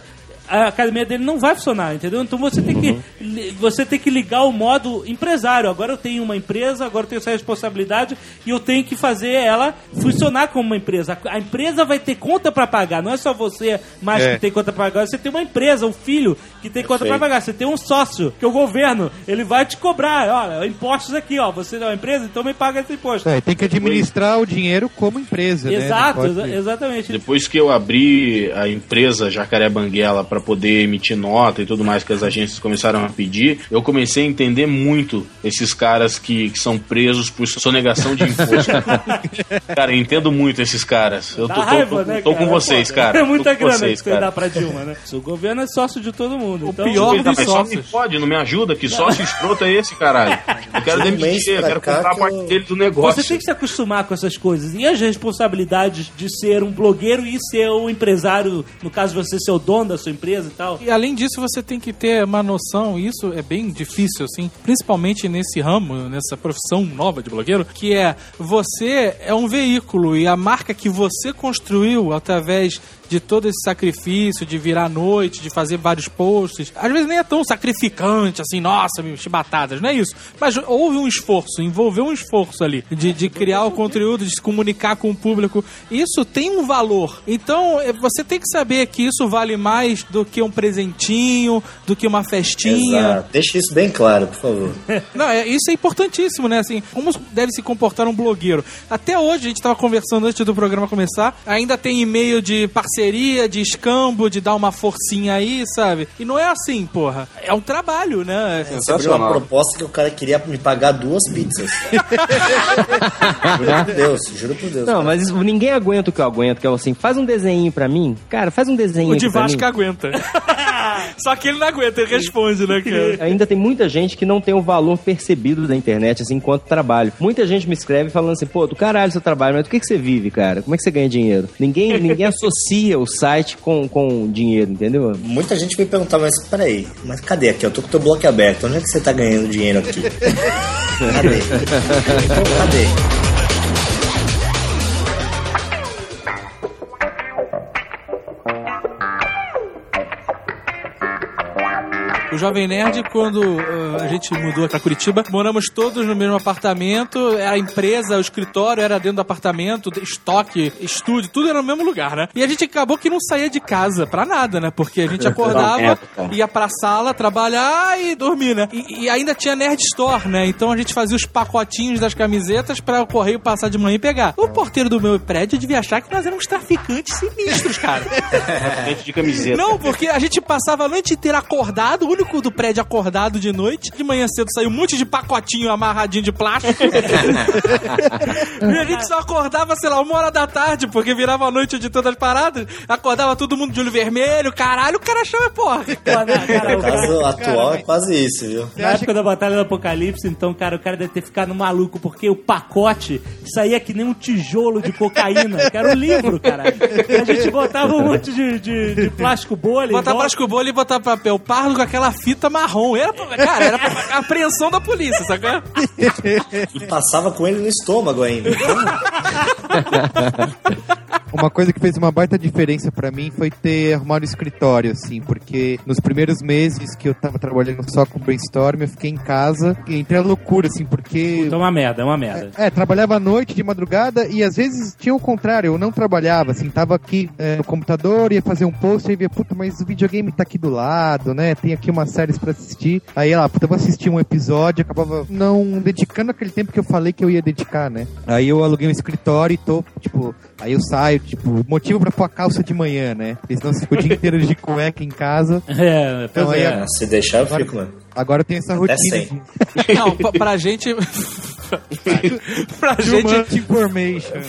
a academia dele não vai funcionar, entendeu? Então você tem que li- você tem que ligar o modo empresário. Agora eu tenho uma empresa, agora eu tenho essa responsabilidade e eu tenho que fazer ela funcionar como uma empresa. A empresa vai ter conta pra pagar, não é só você mais É. que tem conta pra pagar, você tem uma empresa, um filho que tem conta pra Perfeito. pagar, você tem um sócio, que é o governo, ele vai te cobrar, olha, impostos aqui, ó, você é uma empresa, então me paga esse imposto. É, tem que administrar o dinheiro como empresa, né? Exato, pode- exa- exatamente. Depois que eu abri a empresa Jacaré Banguela para poder emitir nota e tudo mais que as agências começaram a pedir, eu comecei a entender muito esses caras que, que são presos por sonegação de imposto. (laughs) cara, eu entendo muito esses caras. Eu tô, tô- raiva, tô- né, tô cara? com vocês, cara. É muita grana vocês, que você dá pra Dilma, né? O governo é sócio de todo mundo. O então, pior Tá, dos mas só me sócios. pode, não me ajuda. Que sócio escroto é esse, caralho? Eu quero demitir, eu quero comprar a que parte dele do negócio. Você tem que se acostumar com essas coisas. E as responsabilidades de ser um blogueiro e ser um empresário, no caso você ser o dono da sua empresa e tal. E além disso, você tem que ter uma noção, e isso é bem difícil, assim, principalmente nesse ramo, nessa profissão nova de blogueiro, que é você é um veículo e a marca que você construiu através de todo esse sacrifício, de virar à noite, de fazer vários posts, às vezes nem é tão sacrificante, assim, nossa, meu, chibatadas, não é isso. Mas houve um esforço, envolveu um esforço ali, de, de criar o conteúdo, de se comunicar com o público. Isso tem um valor. Então, eh, você tem que saber que isso vale mais do que um presentinho, do que uma festinha. Exato. Deixa isso bem claro, por favor. (laughs) Não, é, isso é importantíssimo, né? Assim, como deve se comportar um blogueiro. Até hoje, a gente tava conversando antes do programa começar, ainda tem e-mail de parceria, de escambo, de dar uma forcinha aí, sabe? E não é assim, porra. É um trabalho, né? Você abriu uma proposta que o cara queria me pagar duas pizzas. (laughs) juro por Deus, juro por Deus. Não, mas isso- ninguém aguenta o que eu aguento, que é assim, faz um desenho pra mim. Cara, faz um desenho O de Vasco aguenta. (laughs) Só que ele não aguenta, ele responde, né, cara? (laughs) Ainda tem muita gente que não tem o valor percebido da internet, assim, enquanto trabalho. Muita gente me escreve falando assim, pô, do caralho seu trabalho, mas do que, que você vive, cara? Como é que você ganha dinheiro? Ninguém, ninguém associa o site com, com dinheiro, entendeu? Muita gente me perguntava, mas peraí, mas cadê aqui? Eu tô com o teu bloco aberto, onde é que você tá ganhando dinheiro aqui? (laughs) Cadê? Então, cadê? O Jovem Nerd, quando uh, a gente mudou pra Curitiba, moramos todos no mesmo apartamento, a empresa, o escritório era dentro do apartamento, estoque, estúdio, tudo era no mesmo lugar, né? E a gente acabou que não saía de casa pra nada, né? Porque a gente (laughs) acordava, ia pra sala trabalhar e dormir, né? E, e ainda tinha Nerd Store, né? Então a gente fazia os pacotinhos das camisetas pra o correio passar de manhã e pegar. O porteiro do meu prédio devia achar que nós éramos traficantes sinistros, cara. (laughs) Dentro de camiseta. Não, porque a gente passava a noite inteira acordado, o único do prédio acordado de noite. De manhã cedo saiu um monte de pacotinho amarradinho de plástico. (laughs) e a gente só acordava, sei lá, uma hora da tarde, porque virava a noite de todas as paradas. Acordava todo mundo de olho vermelho, caralho, o cara chama, porra. (laughs) No caso atual é quase isso, viu? Na época da Batalha do Apocalipse, então, cara, o cara deve ter ficado maluco, porque o pacote saía que nem um tijolo de cocaína, que era um livro, cara. E a gente botava um monte de, de, de plástico bolha. Botar plástico bolha e botar papel pardo com aquela fita marrom. Era, cara, era a (laughs) apreensão da polícia, sacou? E passava com ele no estômago ainda. (laughs) Uma coisa que fez uma baita diferença pra mim foi ter arrumado um escritório, assim, porque nos primeiros meses que eu tava trabalhando só com brainstorm, eu fiquei em casa e entrei à loucura, assim, porque. Então é uma merda, é uma merda. É, trabalhava à noite, de madrugada, e às vezes tinha o contrário, eu não trabalhava, assim, tava aqui é, no computador, ia fazer um post, e via, puta, mas o videogame tá aqui do lado, né, tem aqui umas séries pra assistir, aí lá, puta, eu vou assistir um episódio, acabava não dedicando aquele tempo que eu falei que eu ia dedicar, né. Aí eu aluguei um escritório e tô, tipo, aí eu saio, tipo, motivo pra pôr a calça de manhã, né, porque senão você fica o dia (laughs) inteiro de cueca em casa. É, Então, aí é. a- Se deixar, eu fico, mano. Agora tenho essa Até rotina. de- Não, pra, pra gente. (laughs) pra gente. (laughs)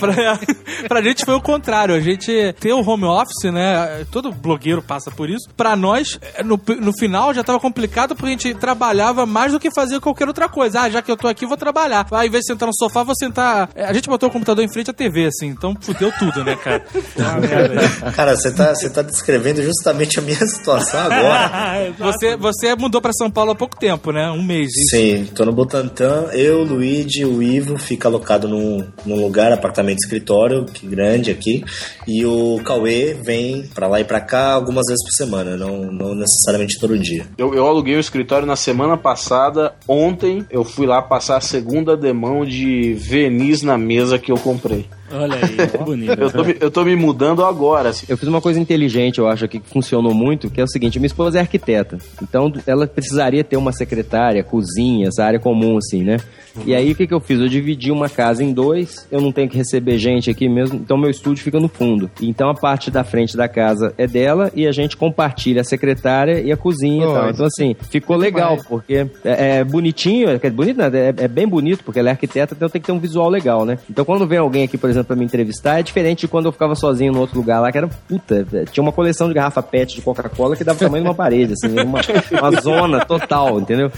Pra, pra gente foi o contrário. A gente tem o home office, né? Todo blogueiro passa por isso. Pra nós, no, no final já tava complicado porque a gente trabalhava mais do que fazia qualquer outra coisa. Ah, já que eu tô aqui, vou trabalhar. Ah, em vez de sentar no sofá, vou sentar. É, A gente botou o computador em frente à TV, assim. Então fudeu tudo, né, cara? (laughs) Cara, você tá, você tá descrevendo justamente a minha situação agora. Você, você mudou pra São Paulo há pouco tempo, né? Um mês. isso. Sim, tô no Butantã, eu, Luigi o Ivo fica alocado num, num lugar, apartamento escritório, que grande aqui, e o Cauê vem pra lá e pra cá algumas vezes por semana, não, não necessariamente todo dia. Eu, eu aluguei o escritório na semana passada. Ontem eu fui lá passar a segunda demão de verniz na mesa que eu comprei. Olha aí, é bonito. Eu tô, me- eu tô me mudando agora. assim. Eu fiz uma coisa inteligente, eu acho aqui, que funcionou muito, que é o seguinte, minha esposa é arquiteta. Então, ela precisaria ter uma secretária, cozinha, essa área comum, assim, né? E aí, o que, que eu fiz? Eu dividi uma casa em dois, eu não tenho que receber gente aqui mesmo, então meu estúdio fica no fundo. Então, a parte da frente da casa é dela e a gente compartilha a secretária e a cozinha Pô, e tal. Então, assim, ficou legal, demais. porque é, é bonitinho, é, bonito, né? é, é bem bonito, porque ela é arquiteta, então tem que ter um visual legal, né? Então, quando vem alguém aqui, por exemplo, pra me entrevistar, é diferente de quando eu ficava sozinho no outro lugar lá, que era, puta, tinha uma coleção de garrafa PET de Coca-Cola que dava o tamanho de uma parede, assim, uma, uma zona total, entendeu?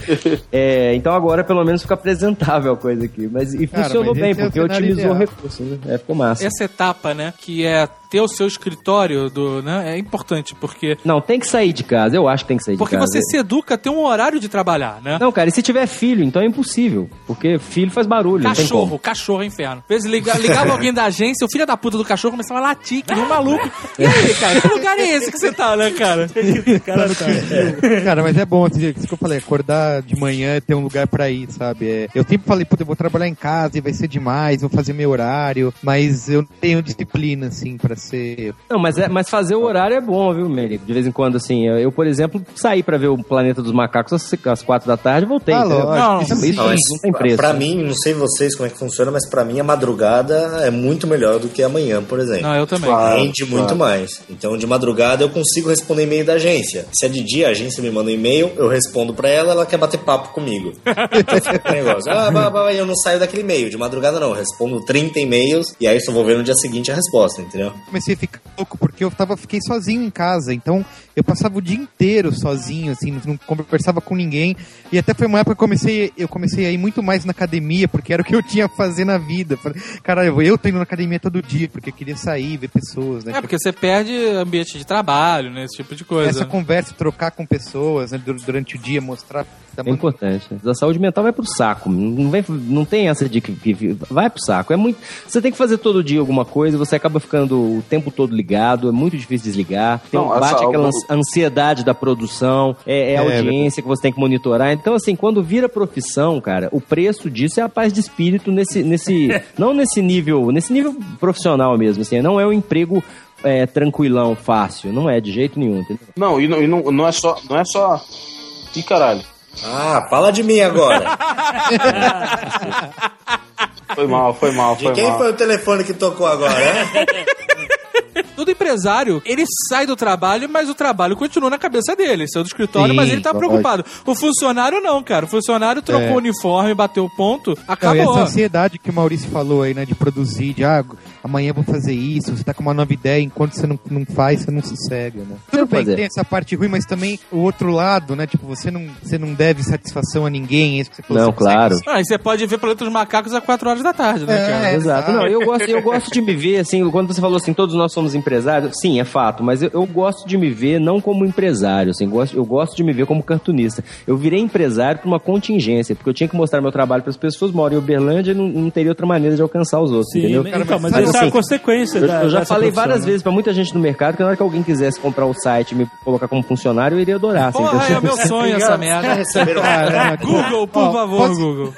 É, então agora, pelo menos, fica apresentável a coisa aqui. Mas, e Cara, funcionou mas bem, é o porque cenário otimizou o recurso, né? É, ficou massa. Essa etapa, né, que é ter o seu escritório, do, né, é importante, porque, Não, tem que sair de casa, eu acho que tem que sair porque de casa. você se educa a ter um horário de trabalhar, né? Não, cara, e se tiver filho, então é impossível. Porque filho faz barulho, não tem como. Cachorro, cachorro é inferno. Às vezes liga- ligava (laughs) alguém da agência, o filho da puta do cachorro começava a latir, que nem um maluco. E aí, (laughs) cara, que lugar é esse que você tá, né, cara? (laughs) Cara, tá. Cara, mas é bom, assim, isso que eu falei, acordar de manhã, ter um lugar pra ir, sabe? É, eu sempre falei, puta, eu vou trabalhar em casa e vai ser demais, vou fazer meu horário, mas eu não tenho disciplina, assim, pra ser... Não, mas, é, mas fazer o horário é bom, viu, Merico? De vez em quando, assim, eu, eu, por exemplo, saí pra ver o Planeta dos Macacos às, às quatro da tarde e voltei. Ah, lógico, Não, isso Isso, não, não tem preço. Pra mim, não sei vocês como é que funciona, mas pra mim a madrugada é muito melhor do que amanhã, por exemplo. Não, eu também. Rende muito mais. Então, de madrugada eu consigo responder e-mail da agência. Se é de dia, a agência me manda um e-mail, eu respondo pra ela, ela quer bater papo comigo. (laughs) Então fica eu não saio daquele e-mail. De madrugada não, eu respondo 30 e-mails e aí só vou ver no dia seguinte a resposta, entendeu? comecei a ficar louco porque eu tava, fiquei sozinho em casa, então eu passava o dia inteiro sozinho, assim, não conversava com ninguém. E até foi uma época que eu comecei, eu comecei a ir muito mais na academia, porque era o que eu tinha a fazer na vida. Falei, Cara, eu, eu tô indo na academia todo dia, porque eu queria sair, ver pessoas, né? É, porque você perde ambiente de trabalho, né, esse tipo de coisa. Essa conversa, trocar com pessoas né, dur- durante o dia, mostrar. Tá É importante. A saúde mental vai pro saco. Não, vem, não tem essa de que, que- vai pro saco. É muito. Você tem que fazer todo dia alguma coisa, você acaba ficando o tempo todo ligado, é muito difícil desligar. Tem, Não, bate essa- aquela ans- ansiedade da produção, é, é a É, audiência que você tem que monitorar. Então, assim, quando vira profissão, cara, o preço disso é a paz de espírito nesse. nesse (laughs) não nesse nível, nesse nível profissional mesmo. Assim, não é um emprego. é, tranquilão, fácil. Não é de jeito nenhum, entendeu? Não, e, não, e não, não é só. Não é só. Ih, caralho. Ah, fala de mim agora. (laughs) Foi mal, foi mal, De foi quem mal. foi o telefone que tocou agora, né? (laughs) Todo empresário, ele sai do trabalho, mas o trabalho continua na cabeça dele. Saiu do escritório, Sim, mas ele tá preocupado. O funcionário não, cara. O funcionário trocou É. o uniforme, bateu o ponto, Não, e acabou. essa ansiedade que o Maurício falou aí, né, de produzir, de ah, amanhã eu vou fazer isso, você tá com uma nova ideia, enquanto você não, não faz, você não sossega, né? Tudo bem fazer. tem essa parte ruim, mas também o outro lado, né, tipo, você não, você não deve satisfação a ninguém, é isso que você falou. Não, você consegue- claro. Ah, e você pode ver Planeta dos Macacos às 4 horas da tarde, né, É, cara? Exato. Não, eu gosto, eu gosto de me ver, assim, quando você falou assim, todos nós somos empresários, sim, é fato, mas eu, eu gosto de me ver não como empresário, assim, gosto, eu gosto de me ver como cartunista. Eu virei empresário por uma contingência, porque eu tinha que mostrar meu trabalho para as pessoas, moro em Uberlândia e não, não teria outra maneira de alcançar os outros, Sim, entendeu? então, mas sabe essa é assim, a consequência Eu, da eu já dessa falei várias né? vezes pra muita gente no mercado que na hora que alguém quisesse comprar o site e me colocar como funcionário, eu iria adorar. assim, Porra, então, é meu sonho essa (laughs) Já merda. receberam, Google, por Ó, favor, posso- Google.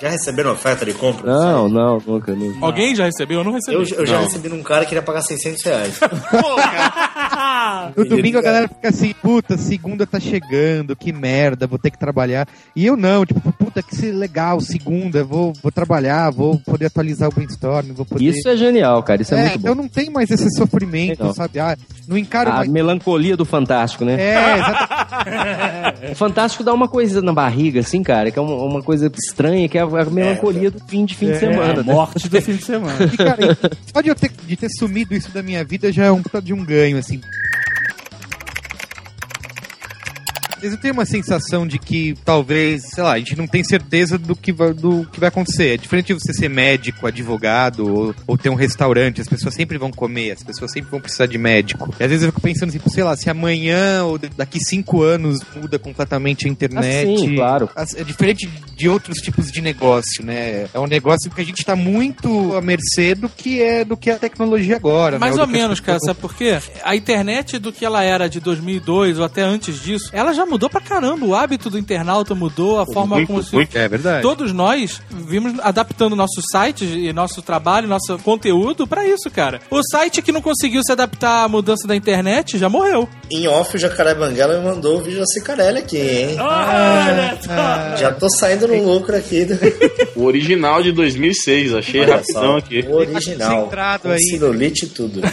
já receberam oferta de compra? Não, não, nunca, nunca. Alguém já recebeu? Eu não recebi. Eu, eu já recebi num cara que queria pagar 600 reais atrás. Pô, cara. No domingo a galera fica assim, puta, segunda tá chegando, que merda, vou ter que trabalhar. E eu não, tipo, puta, que se legal, segunda, vou, vou trabalhar, vou poder atualizar o brainstorm, vou poder... Isso é genial, cara, isso é, É, muito bom. então não tem mais esse sofrimento, Legal. sabe? Ah, não encaro A mais... melancolia do Fantástico, né? É, exatamente. (laughs) O Fantástico dá uma coisa na barriga, assim, cara, que é uma, uma coisa estranha, que é a, a melancolia do fim de fim de semana, A né? morte do fim de (laughs) semana. E, cara, só de eu ter, de ter sumido isso da minha vida já é um puta de um ganho, assim. Vocês não têm uma sensação de que talvez, sei lá, a gente não tem certeza do que vai, do que vai acontecer. É diferente de você ser médico, advogado ou, ou ter um restaurante, as pessoas sempre vão comer, as pessoas sempre vão precisar de médico. E às vezes eu fico pensando assim, sei lá, se amanhã ou daqui cinco anos muda completamente a internet. Ah, sim, claro. É diferente de outros tipos de negócio, né? É um negócio que a gente tá muito à mercê do que é do que é a tecnologia agora. Mais né? ou as menos, cara, sabe por quê? A internet do que ela era de 2002 ou até antes disso, ela já mudou pra caramba. O hábito do internauta mudou, a forma muito, como se... muito. É verdade. Todos nós vimos adaptando nossos sites e nosso trabalho, nosso conteúdo pra isso, cara. O site que não conseguiu se adaptar à mudança da internet já morreu. Em off, o Jacaré Banguela me mandou o vídeo da Cicarelli aqui, hein? Olha só. (laughs) Já tô saindo no lucro aqui. Do... (laughs) O original de 2006, achei Olha rapidão só, aqui. O original. Com aí. celulite e tudo. (laughs)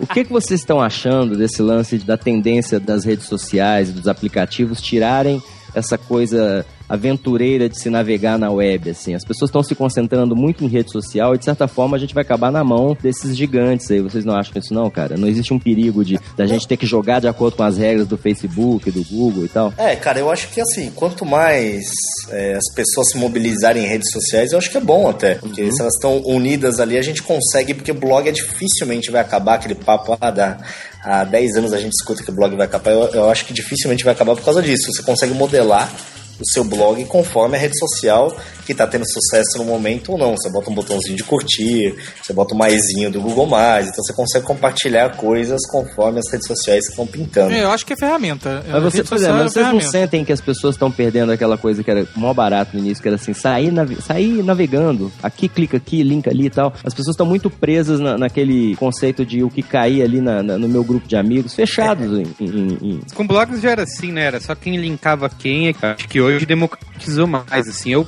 O que, que vocês estão achando desse lance da tendência das redes sociais e dos aplicativos tirarem essa coisa aventureira de se navegar na web, assim? As pessoas estão se concentrando muito em rede social e, de certa forma, a gente vai acabar na mão desses gigantes aí. Vocês não acham isso, não, cara? Não existe um perigo de da gente ter que jogar de acordo com as regras do Facebook, do Google e tal? É, cara, eu acho que assim, quanto mais é, as pessoas se mobilizarem em redes sociais, eu acho que é bom até. Porque se elas estão unidas ali, a gente consegue, porque blog é dificilmente vai acabar, aquele papo ah, da, há 10 anos a gente escuta que o blog vai acabar. Eu, eu acho que dificilmente vai acabar por causa disso. Você consegue modelar o seu blog conforme a rede social que está tendo sucesso no momento ou não. Você bota um botãozinho de curtir, você bota um maisinho do Google+, então você consegue compartilhar coisas conforme as redes sociais estão pintando. É, eu acho que é ferramenta. Mas, você, por exemplo, é vocês não ferramenta. sentem que as pessoas estão perdendo aquela coisa que era mó barato no início, que era assim, sair, navi sair navegando, aqui clica aqui, link ali e tal. As pessoas estão muito presas na- naquele conceito de o que cair ali na- na- no meu grupo de amigos, fechados em, em- em- Com blogs já era assim, né? Era só quem linkava quem. Acho que hoje democratizou mais, assim. Eu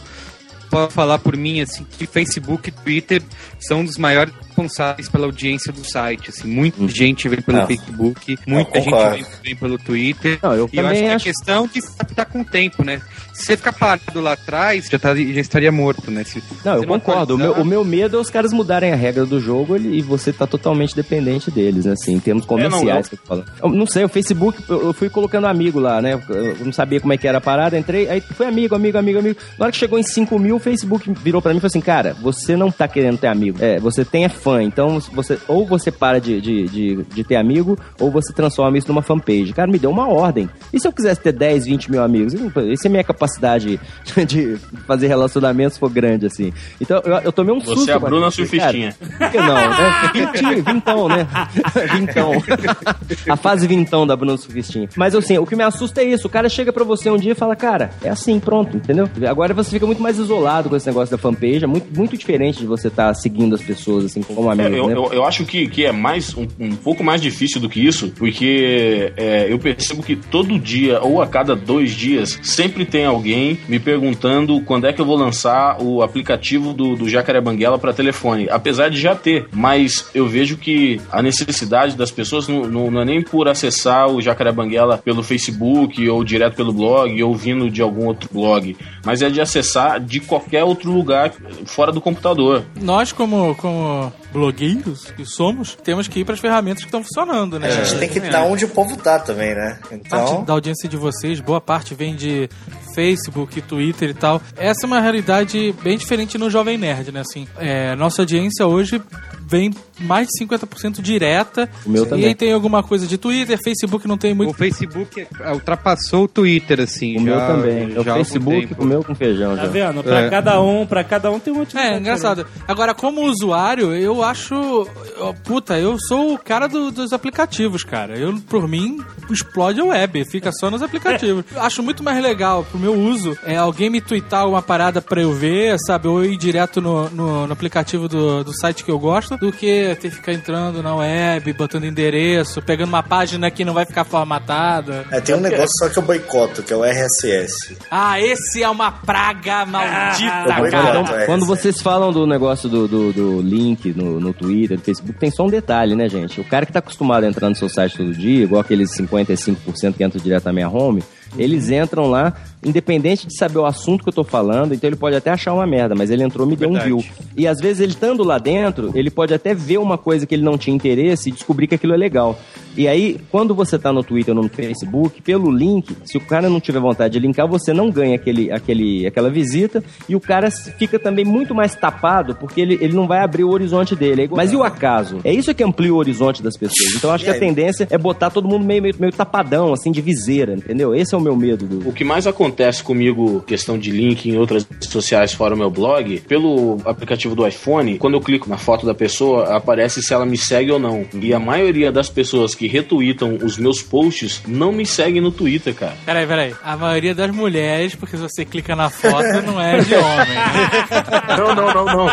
posso falar por mim, assim, que Facebook e Twitter são um dos maiores responsáveis pela audiência do site, assim. Muita gente vem pelo Ah. Facebook, muita gente vem, pelo Twitter. Não, eu E eu acho que acho- é questão de se adaptar com o tempo, né? Se você ficar parado lá atrás, já, tá- já estaria morto, né? Se, Não, eu concordo. O meu, o meu medo é os caras mudarem a regra do jogo ele- e você tá totalmente dependente deles, né? Assim, em termos comerciais. que eu não sei, o Facebook, eu, fui colocando amigo lá, né? Eu não sabia como é que era a parada, entrei, aí foi amigo, amigo, amigo, amigo. Na hora que chegou em 5 mil, o Facebook virou pra mim e falou assim: cara, você não tá querendo ter amigo. É, você tem é fã, então você, ou você para de, de, de, de ter amigo, ou você transforma isso numa fanpage. Cara, me deu uma ordem. E se eu quisesse ter 10, 20 mil amigos? Essa é a minha capacidade (laughs) de fazer relacionamentos for grande, assim. Então, eu, eu tomei um susto. Você é a com Bruna Surfistinha. Por que não, né? Vintinho, vintão, né? (laughs) Vintão. (laughs) A fase vintão da Bruna Surfistinha. Mas, assim, o que me assusta é isso. O cara chega pra você um dia e fala, cara, é assim, pronto, entendeu? Agora você fica muito mais isolado com esse negócio da fanpage. É muito, muito diferente de você estar seguindo as pessoas, assim, como É, eu, né? eu, eu acho que, que é mais um, um pouco mais difícil do que isso, porque é, eu percebo que todo dia ou a cada dois dias sempre tem alguém me perguntando quando é que eu vou lançar o aplicativo do, do Jacaré Banguela para telefone. Apesar de já ter, mas eu vejo que a necessidade das pessoas não, não- não é nem por acessar o Jacaré Banguela pelo Facebook ou direto pelo blog ou vindo de algum outro blog, mas é de acessar de qualquer outro lugar fora do computador. Nós, como, como blogueiros que somos, temos que ir para as ferramentas que estão funcionando, né? A gente tem que estar onde o povo tá também, né? parte Então, da audiência de vocês, boa parte vem de Facebook, Twitter e tal. Essa é uma realidade bem diferente no Jovem Nerd, né? Assim, é, nossa audiência hoje vem mais de 50% direta. O meu E também. aí tem alguma coisa de Twitter, Facebook não tem muito. O Facebook é- ultrapassou o Twitter, assim. O meu já- também. já o há algum Facebook tempo. comeu com feijão Tá já. vendo? Pra É. cada um, pra cada um tem um motivo. É, engraçado. Agora, como usuário, eu acho. Puta, eu sou o cara do- dos aplicativos, cara. Eu, por mim, explode a web, fica só nos aplicativos. Eu acho muito mais legal pro meu uso é alguém me twittar uma parada pra eu ver, sabe? Ou ir direto no, no, no aplicativo do, do site que eu gosto, do que ter que ficar entrando na web, botando endereço, pegando uma página que não vai ficar formatada. é, tem um negócio só que eu boicoto, que é o RSS. Ah, esse é uma praga maldita, Ah, cara. então, Quando vocês falam do negócio do, do, do link no, no Twitter, no Facebook, tem só um detalhe, né, gente? O cara que tá acostumado a entrar no seu site todo dia, igual aqueles 55% que entram direto na minha home, eles entram lá, independente de saber o assunto que eu tô falando, então ele pode até achar uma merda, mas ele entrou e me deu um Verdade. view. E às vezes ele estando lá dentro, ele pode até ver uma coisa que ele não tinha interesse e descobrir que aquilo é legal. E aí, quando você tá no Twitter ou no Facebook, pelo link, se o cara não tiver vontade de linkar, você não ganha aquele, aquele, aquela visita e o cara fica também muito mais tapado porque ele, ele não vai abrir o horizonte dele. É Mas e o acaso? É isso que amplia o horizonte das pessoas. Então acho que a tendência é botar todo mundo meio, meio, meio tapadão, assim, de viseira, entendeu? Esse é o meu medo do. O que mais acontece acontece comigo, questão de link em outras redes sociais fora o meu blog, pelo aplicativo do iPhone, quando eu clico na foto da pessoa, aparece se ela me segue ou não. E a maioria das pessoas que retweetam os meus posts não me seguem no Twitter, cara. Peraí, peraí. A maioria das mulheres, porque se você clica na foto, não é de homem. né? (laughs) Não, não, não, não.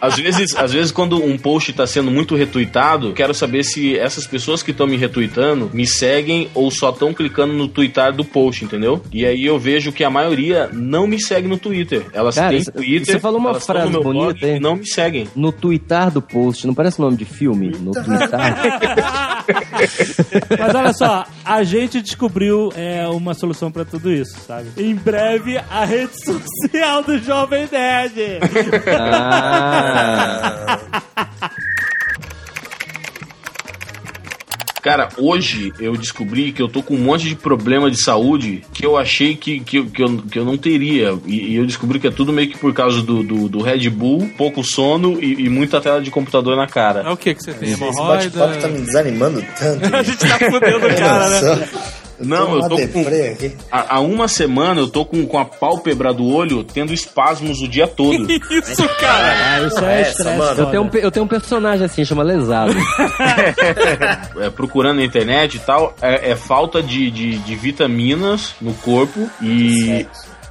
Às vezes, às vezes quando um post está sendo muito retweetado, quero saber se essas pessoas que estão me retweetando me seguem ou só estão clicando no tweetar do post, entendeu? E aí eu vejo que a maioria não me segue no Twitter. Elas Cara, têm Twitter, você falou uma frase no meu blog bonita, hein? e não me seguem. No tweetar do post, não parece nome de filme? No tweetar. (laughs) Mas olha só, a gente descobriu é, uma solução pra tudo isso, sabe? Em breve, a rede (laughs) social do Jovem Nerd. Ah. (laughs) Cara, hoje eu descobri que eu tô com um monte de problema de saúde que eu achei que, que, eu- que, eu, que eu não teria. E, e eu descobri que é tudo meio que por causa do, do, do Red Bull, pouco sono e, e muita tela de computador na cara. É o que que você tem? Esse bate-papo tá me desanimando tanto. (laughs) A gente tá fudendo o cara, né? Não, eu tô com. Há, uma semana eu tô com, com a pálpebra do olho tendo espasmos o dia todo. (laughs) Isso, cara! Ah, isso é Essa, estresse. Eu tenho, um, eu tenho um personagem assim, chama Lesado. (laughs) É, procurando na internet e tal, é, é falta de, de, de vitaminas no corpo e.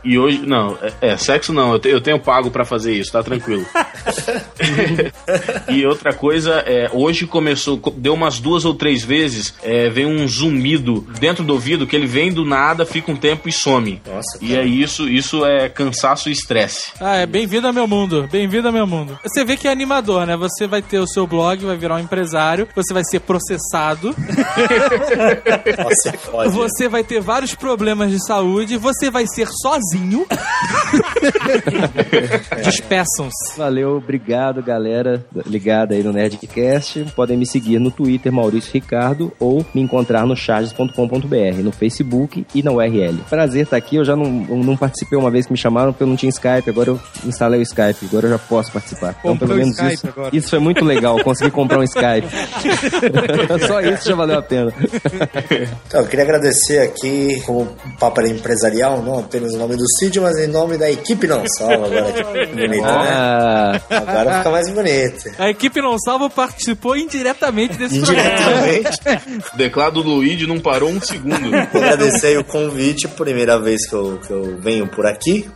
E hoje, não, é, é, sexo não, eu, te- eu tenho pago pra fazer isso, tá tranquilo. (laughs) e outra coisa, é, hoje começou, co- deu umas duas ou três vezes, é, vem um zumbido dentro do ouvido que ele vem do nada, fica um tempo e some. Nossa, E é isso, isso é cansaço e estresse. Ah, é bem-vindo ao meu mundo. Bem-vindo ao meu mundo. Você vê que é animador, né? Você vai ter o seu blog, vai virar um empresário, você vai ser processado, (laughs) Nossa, é você vai ter vários problemas de saúde, você vai ser sozinho. (laughs) Despeçam-se. Valeu, obrigado, galera ligada aí no Nerdcast. Podem me seguir no Twitter, Maurício Ricardo, ou me encontrar no charges.com.br, no Facebook e na URL. Prazer estar aqui, eu já não, não participei uma vez que me chamaram porque eu não tinha Skype, agora eu instalei o Skype, agora eu já posso participar. Então, Comprou pelo o menos Skype isso, agora. isso foi muito legal, consegui comprar um Skype. (laughs) Só isso já valeu a pena. Então, eu queria agradecer aqui, como papo empresarial, não apenas o nome do sítio, mas em nome da equipe não salva. Agora que (laughs) bonito, né? Ah, Agora fica mais bonito. A equipe Não Salva participou indiretamente desse programa. Indiretamente. (laughs) O teclado do Luigi não parou um segundo. (laughs) Agradecer aí o convite, primeira vez que eu, que eu venho por aqui.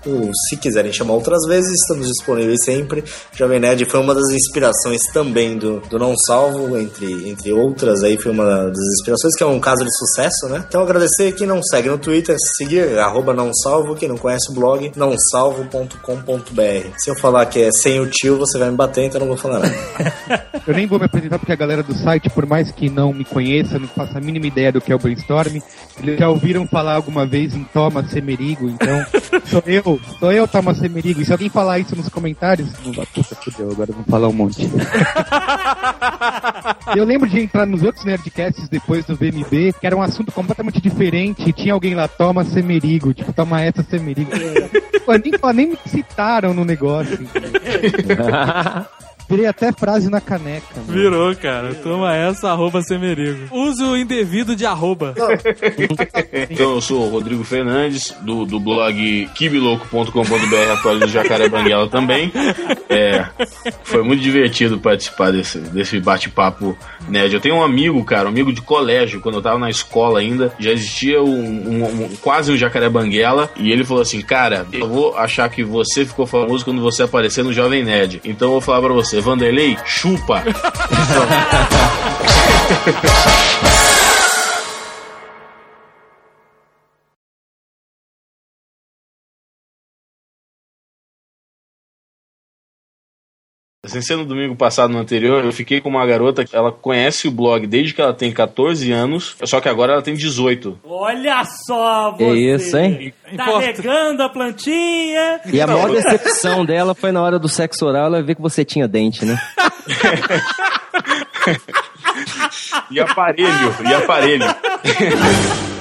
Se quiserem chamar outras vezes, estamos disponíveis sempre. Jovem Nerd foi uma das inspirações também do, do Não Salvo, entre, entre outras aí, foi uma das inspirações, que é um caso de sucesso, né? Então agradecer quem não segue no Twitter, seguir, arroba Não Salvo, quem não conhece o blog, nãosalvo.com.br. Se eu falar que é sem o tio, você vai me bater, então eu não vou falar nada. (laughs) Eu nem vou me apresentar porque a galera do site, por mais que não me conheça, não faça a mínima ideia do que é o brainstorm, eles já ouviram falar alguma vez em Thomas Semerigo, então (laughs) sou eu, sou eu Thomas Semerigo. E se alguém falar isso nos comentários, não vai, puta, fudeu, agora vão falar um monte. (laughs) eu lembro de entrar nos outros Nerdcasts depois do VMB, que era um assunto completamente diferente, e tinha alguém lá, Thomas Semerigo, tipo, toma essa Semerigo. (laughs) Nem, nem me citaram no negócio. Virei até frase na caneca. mano. Virou, cara. Toma essa, arroba semerigo. Uso indevido de arroba. (laughs) Então, eu sou o Rodrigo Fernandes, do, do blog kibiloco.com.br, atualizo Jacaré Banguela também. É, foi muito divertido participar desse, desse bate-papo nerd. Eu tenho um amigo, cara, um amigo de colégio, quando eu tava na escola ainda, já existia um, um- um- quase um Jacaré Banguela, e ele falou assim, cara, eu vou achar que você ficou famoso quando você aparecer no Jovem Nerd. Então eu vou falar pra você, Vanderlei, chupa! (laughs) Sem ser no domingo passado, no anterior, eu fiquei com uma garota que ela conhece o blog desde que ela tem 14 anos, só que agora ela tem 18. Olha só Que você. isso, hein? Tá Importa. regando a plantinha. e a maior decepção dela foi na hora do sexo oral ela ver que você tinha dente, né? (laughs) E aparelho, e aparelho. (laughs)